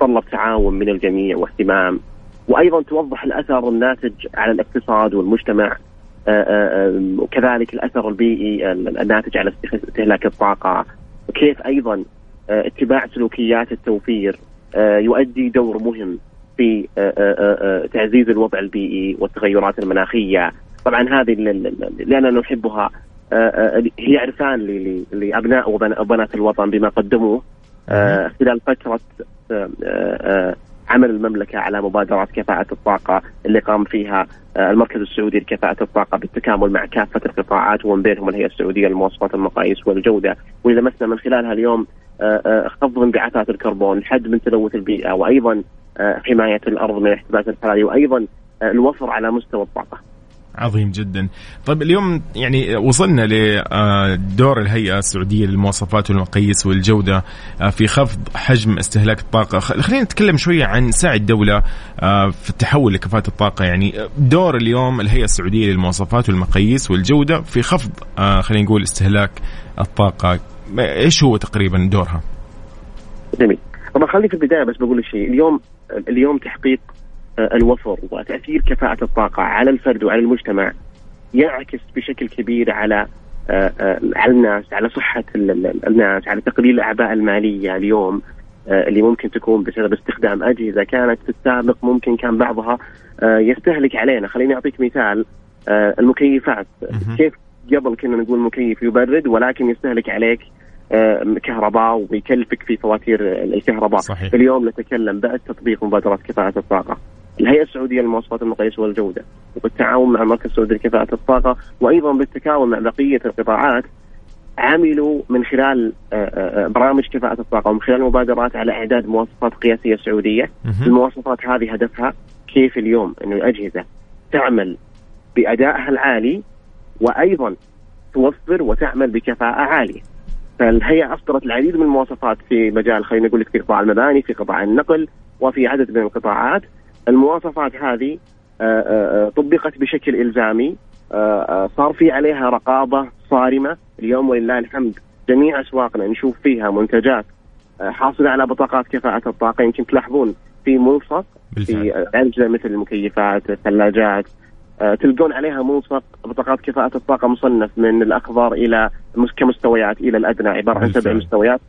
تطلب تعاون من الجميع واهتمام. وأيضا توضح الأثر الناتج على الاقتصاد والمجتمع. آه، آه، آه، وكذلك الأثر البيئي ال- الناتج على استهلاك الطاقة. وكيف أيضا آه، اتباع سلوكيات التوفير آه، يؤدي دور مهم في آه، آه، آه، تعزيز الوضع البيئي والتغيرات المناخية. طبعا هذه لأننا نحبها آه، آه، هي عرفان ل- ل- لأبناء وبن- وبنات الوطن بما قدموه. آه، خلال فترة آه، آه، عمل المملكة على مبادرات كفاءة الطاقة اللي قام فيها آه، المركز السعودي لكفاءة الطاقة بالتكامل مع كافة القطاعات ومن بينهم الهيئة السعودية للمواصفات المقاييس والجودة. واللي لمسنا من خلالها اليوم آه، آه، خفض انبعاثات الكربون الحد من تلوث البيئة وأيضا حماية الأرض من الاحتباس الحراري وأيضا الوفر على مستوى الطاقة. عظيم جدا. طيب اليوم يعني وصلنا لدور الهيئة السعودية للمواصفات والمقاييس والجودة آه، في خفض حجم استهلاك الطاقة. خلينا نتكلم شوية عن سعي الدولة آه، في التحول لكفاءة الطاقة. يعني دور اليوم الهيئة السعودية للمواصفات والمقاييس والجودة في خفض آه، خلينا نقول استهلاك الطاقة. إيش هو تقريبا دورها؟ جميل. طبعا خليني في البداية بس بقول شيء. اليوم اليوم تحقيق الوفر وتأثير كفاءة الطاقة على الفرد وعلى المجتمع ينعكس بشكل كبير على آه، آه، على الناس على صحة ال- ال- الناس على تقليل الأعباء المالية اليوم آه، اللي ممكن تكون بسبب استخدام أجهزة كانت في السابق ممكن كان بعضها آه، يستهلك علينا خليني أعطيك مثال آه، المكيفات. كيف قبل كنا نقول مكيف يبرد ولكن يستهلك عليك آه، كهرباء ويكلفك في فواتير الكهرباء صحيح. اليوم نتكلم بعد تطبيق مبادرات كفاءة الطاقة الهيئة السعودية للمواصفات المقاييس والجودة وبالتعاون مع المركز السعودي لكفاءة الطاقة وأيضا بالتعاون مع بقية القطاعات عملوا من خلال آه، آه، برامج كفاءة الطاقة ومن خلال مبادرات على إعداد مواصفات قياسية سعودية. المواصفات هذه هدفها كيف اليوم أنه الأجهزة تعمل بأدائها العالي وأيضا توفر وتعمل بكفاءة عالية. فالهيئة أصدرت العديد من المواصفات في مجال خلينا نقول لك في قطاع المباني في قطاع النقل وفي عدد من القطاعات. المواصفات هذه آه، آه، آه، طبقت بشكل إلزامي. آه، صار في عليها رقابة صارمة. اليوم ولله الحمد جميع أسواقنا نشوف فيها منتجات حاصلة على بطاقات كفاءة الطاقة. يمكن تلاحظون في ملصق في أجهزة مثل المكيفات الثلاجات تلقون عليها ملصق بطاقات كفاءة الطاقة مصنف من الأخضر إلى مس- كمستويات إلى الأدنى عبارة عن سبع. مستويات.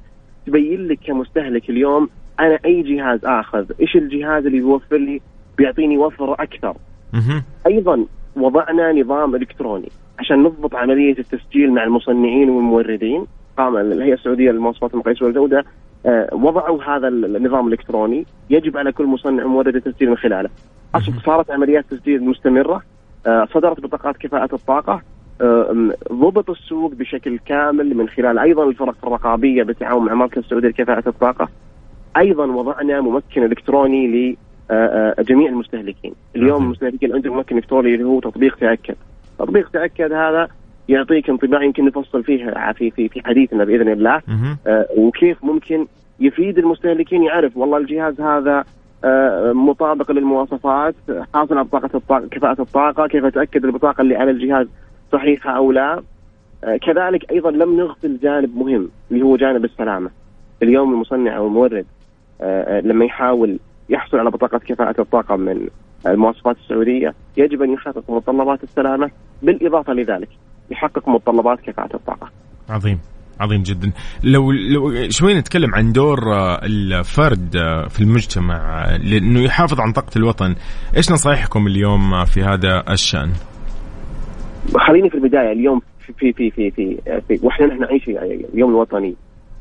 تبين لك كمستهلك اليوم أنا أي جهاز آخذ إيش الجهاز اللي بيوفر لي بيعطيني وفر أكثر مهم. أيضا وضعنا نظام إلكتروني عشان نضبط عملية التسجيل مع المصنعين والموردين قام الهيئه السعودية للمواصفات المقاييس والجودة آه، وضعوا هذا النظام الالكتروني يجب على كل مصنع ومورد التسجيل من خلاله. صارت عمليات تسجيل مستمرة آه، صدرت بطاقات كفاءة الطاقة آه، ضبط السوق بشكل كامل من خلال أيضا الفرق الرقابية بالتعاون مع مركز السعودية لكفاءة الطاقة. أيضا وضعنا ممكن إلكتروني لجميع المستهلكين. اليوم المستهلكين عندهم ممكن الكتروني اللي هو تطبيق تأكد. تطبيق تأكد هذا يعطيك انطباع يمكن نفصل فيه في في في حديثنا بإذن الله. آه، وكيف ممكن يفيد المستهلكين يعرف والله الجهاز هذا آه، مطابق للمواصفات حاصل على بطاقة الطاقة كفاءة الطاقة كيف أتأكد البطاقة اللي على الجهاز صحيحة أو لا آه، كذلك أيضا لم نغفل جانب مهم اللي هو جانب السلامة اليوم المصنع أو المورد آه، آه، لما يحاول يحصل على بطاقة كفاءة الطاقة من المواصفات السعودية يجب أن يحقق متطلبات السلامة بالإضافة لذلك يحقق متطلبات كفاءة الطاقة. عظيم عظيم جدا. لو لو شوي نتكلم عن دور آه، الفرد آه، في المجتمع آه، لأنه يحافظ عن طاقة الوطن إيش نصايحكم اليوم آه، في هذا الشأن؟ خليني في البداية. اليوم في في في في, في, في وإحنا نحن نعيش يعني اليوم الوطني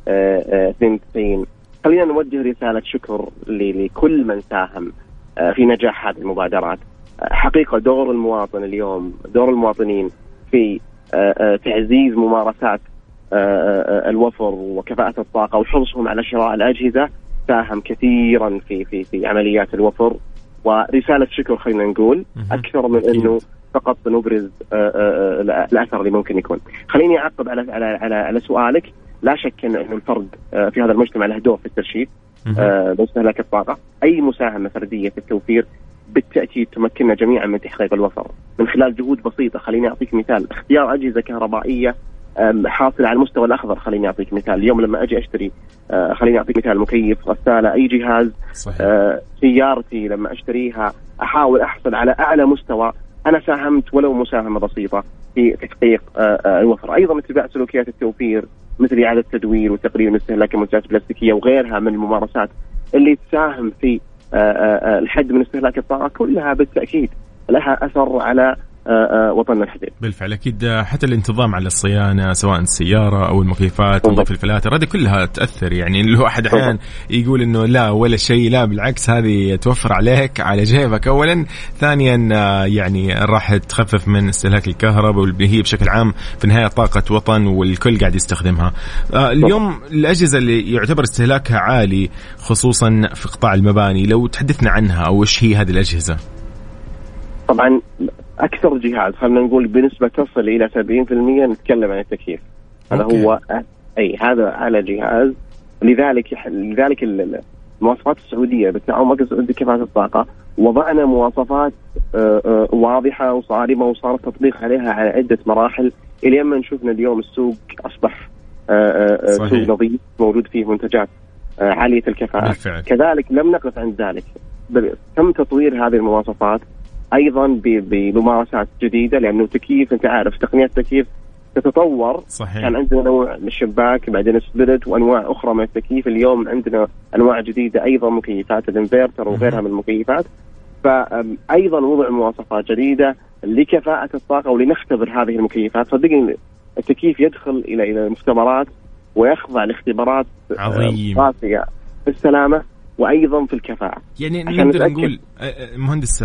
آه، آه، 92 خلينا نوجه رسالة شكر لكل من ساهم آه، في نجاح هذه المبادرات. آه، حقيقة دور المواطن اليوم دور المواطنين في آه، تعزيز ممارسات الوفر وكفاءة الطاقة وحرصهم على شراء الأجهزة ساهم كثيرا في في في عمليات الوفر. ورسالة شكر خلينا نقول أكثر من إنه فقط نبرز الأثر اللي ممكن يكون. خليني أعقب على على على, على سؤالك، لا شك ان الفرد آه، في هذا المجتمع له دور في الترشيد آه، باستهلاك الطاقة، أي مساهمة فردية في التوفير بالتأكيد تمكننا جميعا من تحقيق الوفر. من خلال جهود بسيطة، خليني أعطيك مثال، اختيار أجهزة كهربائية حاصلة على المستوى الأخضر خليني أعطيك مثال، اليوم لما أجي أشتري آه، خليني أعطيك مثال. مكيف، غسالة، أي جهاز صحيح. سيارتي لما أشتريها أحاول أحصل على أعلى مستوى. أنا ساهمت ولو مساهمة بسيطة في تحقيق الوفر، أيضا اتباع سلوكيات التوفير مثل إعادة التدوير وتقليل استهلاك المنتجات البلاستيكيه وغيرها من الممارسات اللي تساهم في آه، آه، آه، الحد من استهلاك الطاقة كلها بالتأكيد لها أثر على وطننا الحبيب. بالفعل أكيد آه، حتى الانتظام على الصيانة سواء السيارة أو المكيفات أو ضيف الفلاتر هذه كلها تأثر يعني الواحد أحيانا يقول إنه لا ولا شيء لا بالعكس هذه توفر عليك على جيبك اولا ثانيا آه، يعني راح تخفف من استهلاك الكهرباء واللي هي بشكل عام في النهاية طاقة وطن والكل قاعد يستخدمها. آه، اليوم الأجهزة اللي يعتبر استهلاكها عالي خصوصا في قطاع المباني لو تحدثنا عنها أو إيش هي هذه الأجهزة؟ طبعا أكثر جهاز. خلينا نقول بنسبة تصل إلى 70% نتكلم عن التكييف. هذا. هو أي هذا على جهاز. لذلك لذلك ال- ال- المواصفات السعودية بالتعاون مع مركز السعودي لكفاءه الطاقة وضعنا مواصفات آه، آه، واضحة وصارمة وصار التطبيق عليها على عدة مراحل. إلى ما نشوفنا اليوم السوق أصبح آه،. سوق نظيف موجود فيه منتجات عالية الكفاءة. بالفعل. كذلك لم نقف عند ذلك. بل تم تطوير هذه المواصفات. أيضا بممارسات جديدة لأنه تكييف أنت عارف تقنيات التكييف تتطور. صحيح. كان عندنا نوع من الشباك بعدين سبلت وأنواع أخرى من التكييف. اليوم عندنا أنواع جديدة أيضا مكيفات الانفرتر وغيرها من المكيفات. فايضا وضع مواصفات جديدة لكفاءة الطاقة ولنختبر هذه المكيفات. صدقني التكييف يدخل إلى إلى المختبرات ويخضع لاختبارات آه، عظيم. قاسية. في السلامه وأيضا في الكفاءة. يعني نقدر. نقول مهندس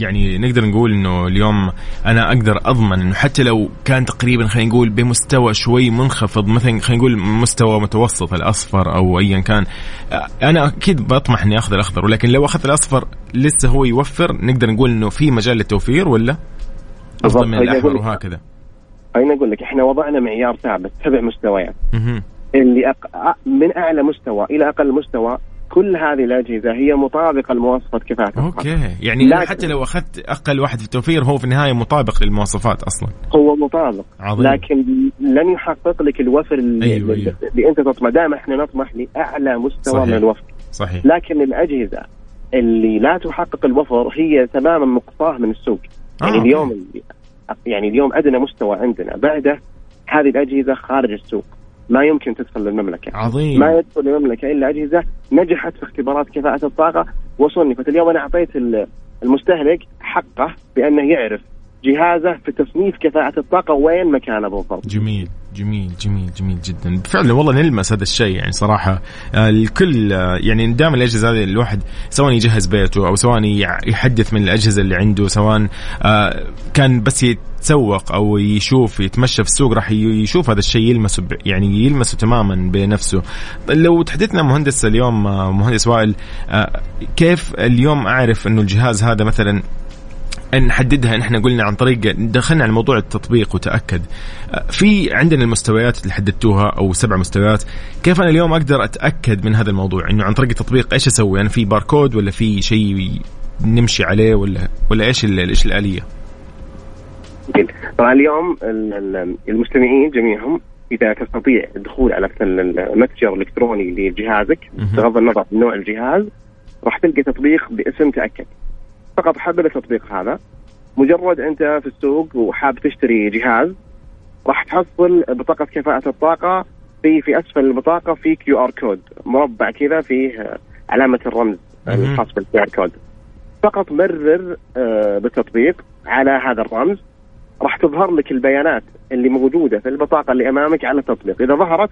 يعني نقدر نقول إنه اليوم أنا أقدر أضمن إنه حتى لو كان تقريبا خلينا نقول بمستوى شوي منخفض مثلا خلينا نقول مستوى متوسط الأصفر أو ايا كان أنا أكيد بطمح إني أخذ الأخضر ولكن لو أخذت الأصفر لسه هو يوفر نقدر نقول إنه في مجال للتوفير ولا؟ افضل من الاحمر وهكذا. خليني أقول لك إحنا وضعنا معيار ثابت سبع مستويات. اللي أق... من أعلى مستوى إلى أقل مستوى كل هذه الأجهزة هي مطابقة لمواصفه كفاءة okay. يعني لكن- حتى لو أخذت أقل واحد في التوفير هو في النهاية مطابق للمواصفات أصلا. هو مطابق. عظيم. لكن لن يحقق لك الوفر اللي, أيوة، اللي, أيوة. اللي أنت تطمح دائما إحنا نطمح لأعلى مستوى صحيح. من الوفر. صحيح. لكن الأجهزة اللي لا تحقق الوفر هي تماما مقطاه من السوق. يعني آه، اليوم يعني اليوم أدنى مستوى عندنا. بعده هذه الأجهزة خارج السوق. ما يمكن تدخل للمملكة. عظيم. ما يدخل المملكه إلا أجهزة نجحت في اختبارات كفاءة الطاقة وصنفت اليوم أنا أعطيت ال- المستهلك حقه بأنه يعرف جهازه في تصنيف كفاءة الطاقة وين مكانه بالضبط. جميل. جميل جميل جميل جدا. فعلا والله نلمس هذا الشيء يعني صراحة. آه، الكل آه، يعني دائما الأجهزة هذه الواحد سواء يجهز بيته أو سواء يحدث من الأجهزة اللي عنده سواء آه، كان بس يتسوق أو يشوف يتمشى في السوق راح يشوف هذا الشيء يلمسه يعني يلمسه تماما بنفسه. لو تحدثنا مهندس اليوم مهندس وائل كيف اليوم أعرف أنه الجهاز هذا مثلا نحددها نحن قلنا عن طريق دخلنا على موضوع التطبيق وتأكد. في عندنا المستويات اللي حددتوها أو سبع مستويات. كيف أنا اليوم أقدر أتأكد من هذا الموضوع؟ إنه عن طريق التطبيق إيش أسوي؟ يعني في باركود ولا في شيء نمشي عليه ولا ولا إيش إيش الآلية؟ طبعا اليوم المستمعين جميعهم إذا تستطيع الدخول على المتجر الإلكتروني لجهازك بغض النظر عن نوع الجهاز راح تلقى تطبيق باسم تأكد. فقط حمل التطبيق هذا. مجرد أنت في السوق وحاب تشتري جهاز راح تحصل بطاقة كفاءة الطاقة في في أسفل البطاقة في QR code. مربع كذا فيه علامة الرمز الخاص بال QR code. فقط مرر آه، بالتطبيق على هذا الرمز. راح تظهر لك البيانات اللي موجودة في البطاقة اللي أمامك على التطبيق. إذا ظهرت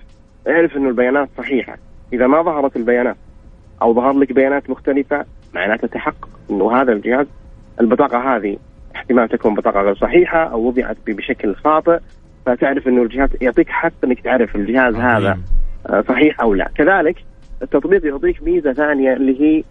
اعرف إنه البيانات صحيحة. إذا ما ظهرت البيانات أو ظهر لك بيانات مختلفة معناته تحقق إنه هذا الجهاز البطاقة هذه احتمال تكون بطاقة غير صحيحة أو وضعت بشكل خاطئ فتعرف إنه الجهاز يعطيك حق إنك تعرف الجهاز عظيم. هذا آه، صحيح أو لا. كذلك التطبيق يعطيك ميزة ثانية اللي هي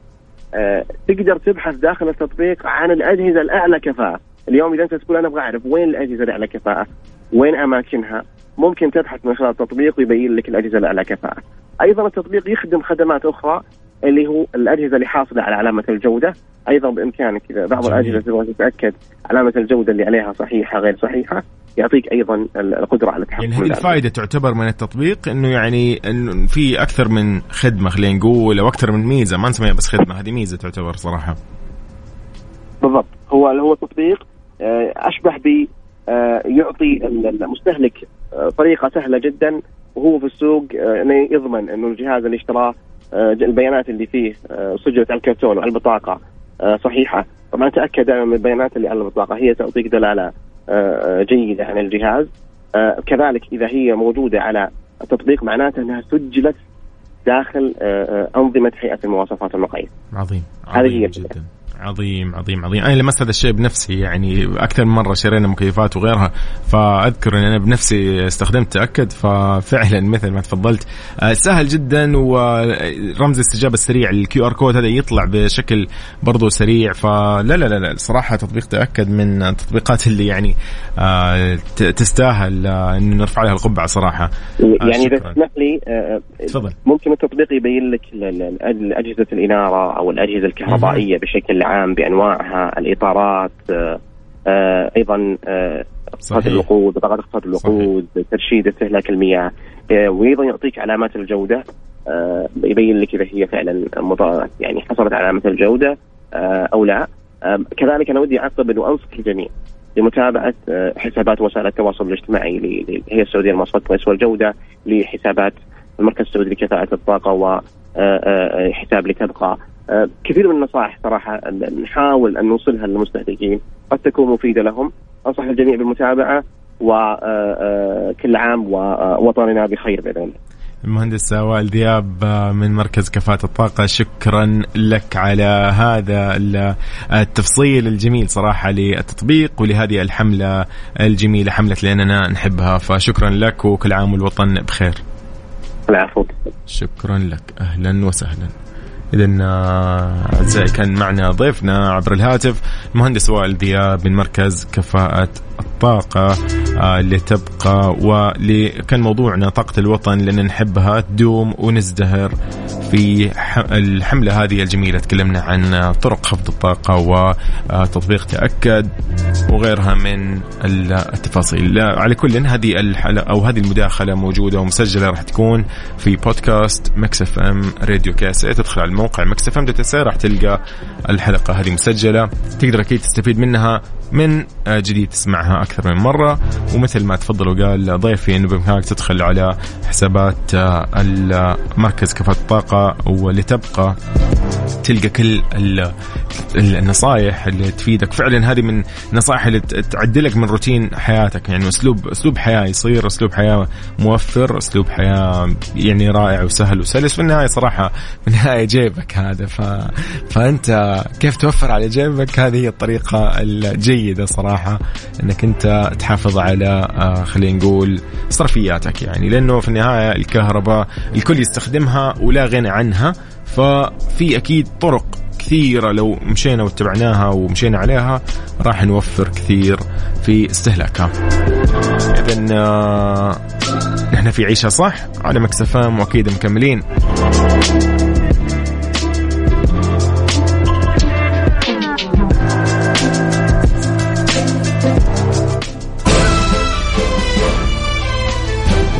آه، تقدر تبحث داخل التطبيق عن الأجهزة الأعلى كفاءة. اليوم إذا أنت تقول أنا أبغى أعرف وين الأجهزة الأعلى كفاءة؟ وين أماكنها؟ ممكن تبحث من خلال التطبيق ويبين لك الأجهزة الأعلى كفاءة. أيضا التطبيق يخدم خدمات أخرى اللي هو الأجهزة اللي حاصله على علامة الجودة. أيضا بإمكانك إذا بعض الأجهزة تبغى تتأكد علامة الجودة اللي عليها صحيحة غير صحيحة يعطيك أيضا القدرة على التحكم يعني هذه الفائدة تعتبر من التطبيق إنه يعني انه في أكثر من خدمة خلينا نقول أو أكثر من ميزة. ما نسميها بس خدمة هذه ميزة تعتبر صراحة. بالضبط. هو هو تطبيق آه، أشبه ب آه، يعطي المستهلك آه، طريقة سهلة جدا وهو في السوق إنه يضمن إنه الجهاز اللي اشتراه البيانات اللي فيه آه، سجلت على الكرتون وعلى البطاقة آه، صحيحة طبعا تاكد دائما من البيانات اللي على البطاقة هي تعطيك دلالة جيدة عن الجهاز كذلك إذا هي موجودة على التطبيق معناته أنها سجلت داخل أنظمة هيئة المواصفات والمقاييس. عظيم. عظيم هذه هي جدا. عظيم عظيم عظيم. أنا لمست هذا الشيء بنفسي يعني أكثر من مرة شرينا مكيفات وغيرها. فأذكر إن أنا بنفسي استخدمت تأكد. ففعلا مثل ما تفضلت. آه، سهل جدا ورمز الاستجابة السريع. ال QR code هذا يطلع بشكل برضه سريع. فلا لا لا لا صراحة تطبيق تأكد من التطبيقات اللي يعني آه، تستاهل آه، إن نرفع لها القبعة صراحة. يعني إذا تسمح لي تفضل. ممكن التطبيق يبين لك أجهزة الإنارة أو الأجهزة الكهربائية بشكل عام بأنواعها الإطارات آه، آه، أيضا اقتصاد الوقود بطاقات اقتصاد الوقود ترشيد استهلاك المياه آه، وأيضا يعطيك علامات الجودة يبين لك إذا هي فعلا يعني حصلت علامه الجودة أو لا. كذلك أنا ودي أعقب انه أنصح الجميع لمتابعه حسابات وسائل التواصل الاجتماعي للهيئه السعودية للمواصفات والجودة لحسابات المركز السعودي لكفاءة الطاقة وحساب لتبقى آه، كثير من النصائح صراحة نحاول أن نوصلها للمستهلكين قد تكون مفيدة لهم. أنصح الجميع بالمتابعة وكل آه، آه، عام ووطننا بخير بإذن الله. المهندس وائل دياب من مركز كفاءة الطاقة شكرا لك على هذا التفصيل الجميل صراحة للتطبيق ولهذه الحملة الجميلة حملة لأننا نحبها. فشكرا لك وكل عام والوطن بخير. العفو. شكرا لك. أهلا وسهلا. اذا آه، أعزائي كان معنا ضيفنا عبر الهاتف المهندس وائل ذياب من مركز كفاءة الطاقة آه، اللي تبقى واللي كان موضوعنا طاقة الوطن لأن نحبها تدوم ونزدهر في الحملة هذه الجميلة تكلمنا عن طرق خفض الطاقة وتطبيق تأكد وغيرها من التفاصيل. على كل هذه الحلقة أو هذه المداخلة موجودة ومسجلة راح تكون في بودكاست Mix FM راديو كاسة تدخل على الموقع Mix FM راح تلقى الحلقة هذه مسجلة. تقدر أكيد تستفيد منها من آه، جديد تسمعها أكثر من مرة. ومثل ما تفضل وقال ضيفي إنه بإمكانك تدخل على حسابات آه، المركز كفاءة الطاقة وتبقى تلقى كل النصائح اللي تفيدك. فعلا هذه من النصائح اللي تعدلك من روتين حياتك. يعني أسلوب أسلوب حياة يصير أسلوب حياة موفر أسلوب حياة يعني رائع وسهل وسلس. في النهاية صراحة في النهاية جيبك هذا. ف... فأنت كيف توفر على جيبك؟ هذه هي الطريقة الجيدة. صراحة إنك أنت تحافظ على آه، خلينا نقول صرفياتك يعني. لأنه في النهاية الكهرباء الكل يستخدمها ولا غنى عنها ففي أكيد طرق كثيرة لو مشينا واتبعناها ومشينا عليها راح نوفر كثير في استهلاكها. إذا آه، نحن في عيشة صح؟ على مكسفام وأكيد مكملين.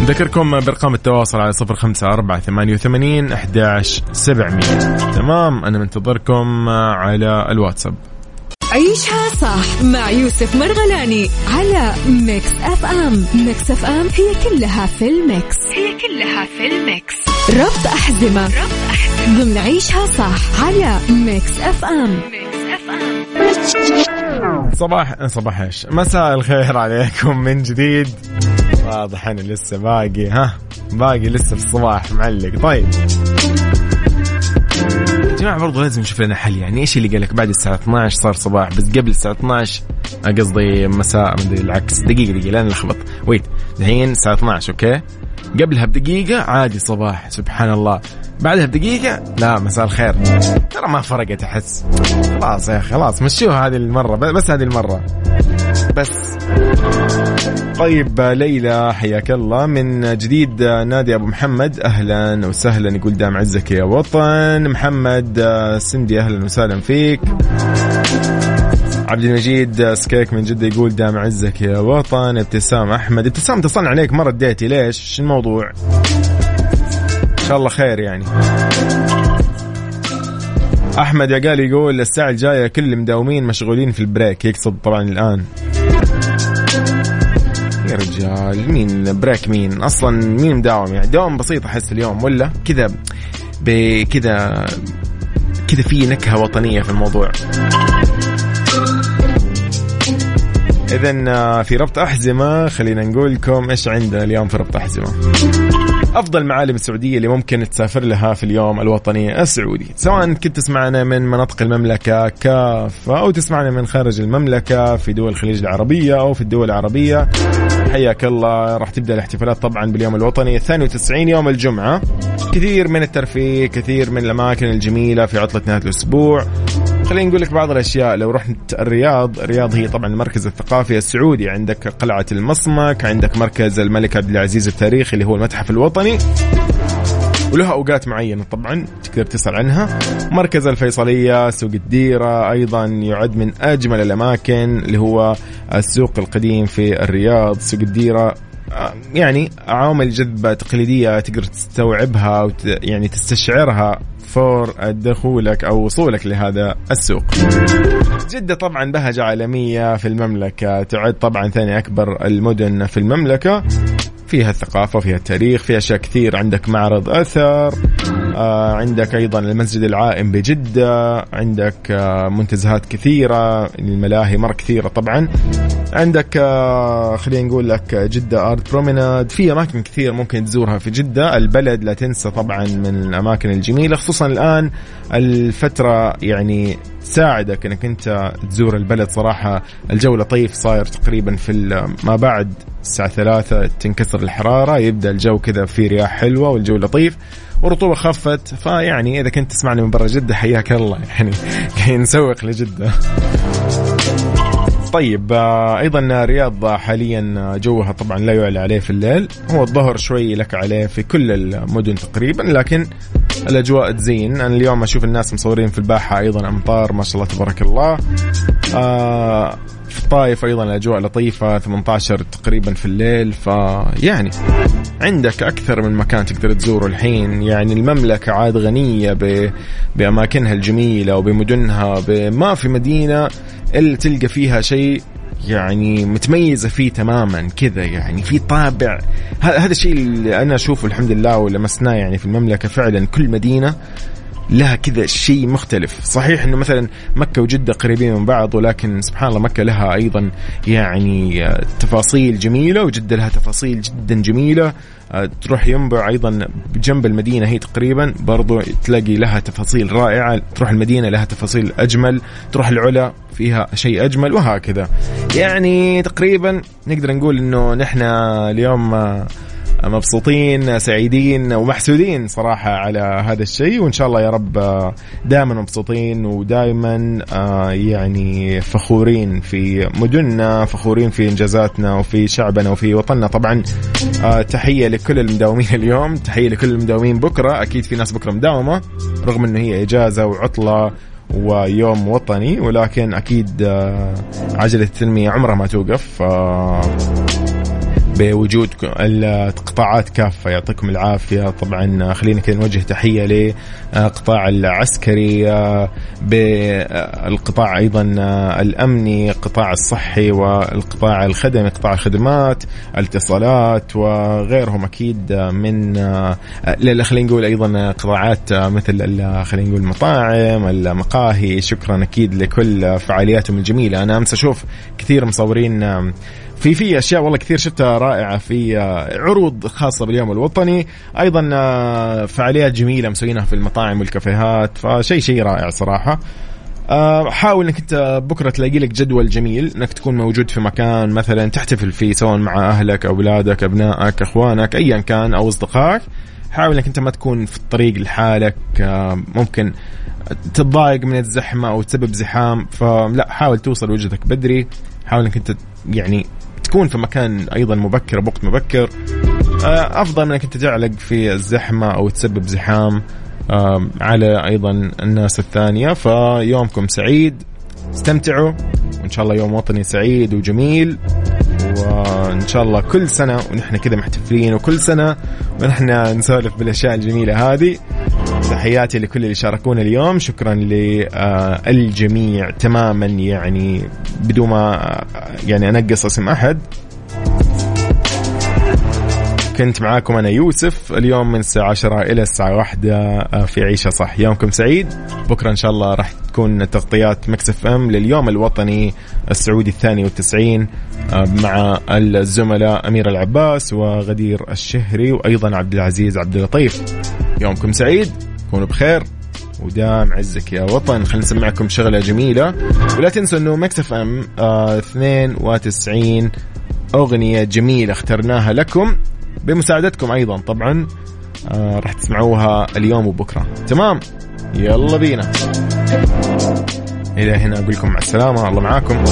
نذكركم برقم التواصل على صفر خمسة أربعة ثمانية وثمانين أحداش سبعمية. تمام أنا منتظركم على الواتساب. عيشها صح مع يوسف مرغلاني على Mix FM Mix FM هي كلها في ال Mix. هي كلها في الميكس. ربط أحزمة. ربط أحزمة. ضمن عيشها صح على ميكس أف أم ميكس أف أم صباح صباح إيش؟ مساء الخير عليكم من جديد. واضح أنا لسه باقي ها؟ باقي لسه في الصباح معلق. طيب. يا جماعة برضو لازم نشوف لنا حل. يعني إيش اللي قال لك بعد الساعة 12 صار صباح؟ بس قبل الساعة 12 قصدي مساء مدري العكس. دقيقة دقيقة لا نلخبط. ويت. الحين الساعة 12 أوكي؟ قبلها بدقيقة عادي صباح. سبحان الله. بعدها بدقيقة لا مساء الخير. ترى ما فرقت أحس. خلاص يا خلاص. مشوها هذه المرة بس هذه المرة. بس. طيب ليلى حياك الله. من جديد نادي أبو محمد أهلا وسهلا يقول دام عزك يا وطن. محمد سندي أهلا وسهلا فيك. عبد المجيد سكيك من جدة يقول دام عزك يا وطن. ابتسام أحمد. ابتسام اتصلنا عليك ما رديتي ليش؟ شو الموضوع؟ إن شاء الله خير يعني. أحمد يا قال يقول الساعة الجاية كل المداومين مشغولين في ال break. يقصد طبعا الآن. رجال مين break مين أصلا مين مداوم يعني. دوام بسيط أحس اليوم ولا كذا بكذا كذا في نكهة وطنية في الموضوع. اذا في ربط أحزمة خلينا نقول لكم إيش عندنا اليوم في ربط أحزمة؟ أفضل معالم السعودية اللي ممكن تسافر لها في اليوم الوطني السعودي. سواء كنت تسمعنا من مناطق المملكة كافه أو تسمعنا من خارج المملكة في دول الخليج العربية أو في الدول العربية. حياك الله. راح تبدأ الاحتفالات طبعا باليوم الوطني 92 يوم الجمعة. كثير من الترفيه كثير من الأماكن الجميلة في عطلة نهاية الأسبوع. خلينا نقول لك بعض الأشياء. لو رحت الرياض الرياض هي طبعا المركز الثقافي السعودي. عندك قلعة المصمك عندك مركز الملك عبد العزيز التاريخي اللي هو المتحف الوطني. ولها أوقات معينة طبعا تقدر تسأل عنها. مركز الفيصلية سوق الديرة أيضا يعد من أجمل الأماكن اللي هو السوق القديم في الرياض. سوق الديرة يعني عوامل جذبة تقليدية تقدر تستوعبها وت... يعني تستشعرها فور دخولك أو وصولك لهذا السوق. جدة طبعا بهجة عالمية في المملكة تعد طبعا ثاني أكبر المدن في المملكة فيها الثقافة فيها التاريخ فيها أشياء كثير عندك معرض أثر آه عندك أيضا المسجد العائم بجدة عندك آه منتزهات كثيرة الملاهي مرة كثيرة طبعا. عندك آه خلينا نقول لك جدة آرت بروميناد. في أماكن كثير ممكن تزورها في جدة. البلد لا تنسى طبعا من الأماكن الجميلة خصوصا الآن الفترة يعني تساعدك انك انت تزور البلد. صراحة الجو لطيف صاير تقريبا في ما بعد الساعة ثلاثة تنكسر الحرارة يبدأ الجو كذا في رياح حلوة والجو لطيف والرطوبه خفت. فيعني إذا كنت تسمعني من برا جدة حياك الله. يعني قاعدين نسوق لجدة. طيب آه، أيضا رياض حاليا جوها طبعا لا يعلى عليه في الليل. هو الظهر شوي لك عليه في كل المدن تقريبا لكن الأجواء تزين. أنا اليوم أشوف الناس مصورين في الباحة أيضا أمطار ما شاء الله تبارك الله. آه في الطايف أيضا الأجواء لطيفة 18 تقريبا في الليل. فيعني عندك أكثر من مكان تقدر تزوره الحين. يعني المملكة عاد غنية ب... بأماكنها الجميلة وبمدنها ب... ما في مدينة إلا تلقى فيها شيء يعني متميزة فيه تماما كذا يعني في طابع. هذا الشيء اللي أنا أشوفه الحمد لله ولمسناه يعني في المملكة فعلا كل مدينة لها كذا شيء مختلف. صحيح إنه مثلا مكة وجدة قريبين من بعض ولكن سبحان الله مكة لها أيضا يعني تفاصيل جميلة وجدة لها تفاصيل جدا جميلة. آه، تروح ينبع أيضا جنب المدينة هي تقريبا برضو تلاقي لها تفاصيل رائعة. تروح المدينة لها تفاصيل أجمل تروح العلا فيها شيء أجمل وهكذا. يعني تقريبا نقدر نقول إنه نحن اليوم آه، مبسوطين سعيدين ومحسودين صراحة على هذا الشيء. وإن شاء الله يا رب دائما مبسوطين ودائما آه، يعني فخورين في مدننا فخورين في إنجازاتنا وفي شعبنا وفي وطننا. طبعا آه، تحية لكل المداومين اليوم. تحية لكل المداومين بكرة. أكيد في ناس بكرة مداومة رغم أنه هي إجازة وعطلة ويوم وطني ولكن أكيد آه، عجلة التنمية عمرها ما توقف. بوجود القطاعات كافة يعطيكم العافية. طبعا خلينا كذا نوجه تحية لقطاع العسكري بالقطاع أيضا الأمني القطاع الصحي والقطاع الخدمي قطاع الخدمات الاتصالات وغيرهم أكيد من خلينا نقول أيضا قطاعات مثل خلينا نقول المطاعم المقاهي. شكرا أكيد لكل فعالياتهم الجميلة. أنا أمس أشوف كثير مصورين في في أشياء والله كثير شفتها رائعة في آه، عروض خاصة باليوم الوطني. أيضا آه، فعاليات جميلة مسوينها في المطاعم والكافيهات فشيء شيء رائع صراحة. آه، حاول إنك أنت بكرة تلاقي لك جدول جميل إنك تكون موجود في مكان مثلا تحتفل فيه سواء مع أهلك أولادك أبنائك إخوانك ايا كان أو أصدقائك. حاول إنك أنت ما تكون في الطريق لحالك ممكن تتضايق من الزحمة أو تسبب زحام. فلا حاول توصل وجهتك بدري. حاول إنك أنت يعني تكون في مكان أيضا مبكر بوقت مبكر. آه، أفضل من انك تعلق في الزحمة أو تسبب زحام على أيضا الناس الثانية. فيومكم سعيد. استمتعوا. وإن شاء الله يوم وطني سعيد وجميل. وإن شاء الله كل سنة ونحن كذا محتفلين وكل سنة ونحن نسولف بالأشياء الجميلة هذه. تحياتي لكل اللي شاركونا اليوم. شكرا للجميع تماما يعني بدون ما يعني أنقص اسم أحد. كنت معاكم أنا يوسف اليوم من الساعة 10 إلى الساعة 1 آه، في عيشة صح. يومكم سعيد. بكرة إن شاء الله راح تكون تغطيات مكسف إم لليوم الوطني السعودي الثاني والتسعين آه، مع الزملاء أمير العباس وغدير الشهري وأيضا عبد العزيز عبد اللطيف. يومكم سعيد. كونوا بخير. ودام عزك يا وطن خلينا نسمعكم شغلة جميلة. ولا تنسوا إنه مكسف إم آه 92 أغنية جميلة اخترناها لكم بمساعدتكم أيضا طبعا آه راح تسمعوها اليوم وبكرة. تمام؟ يلا بينا. إلى هنا أقول لكم مع السلامة الله معاكم.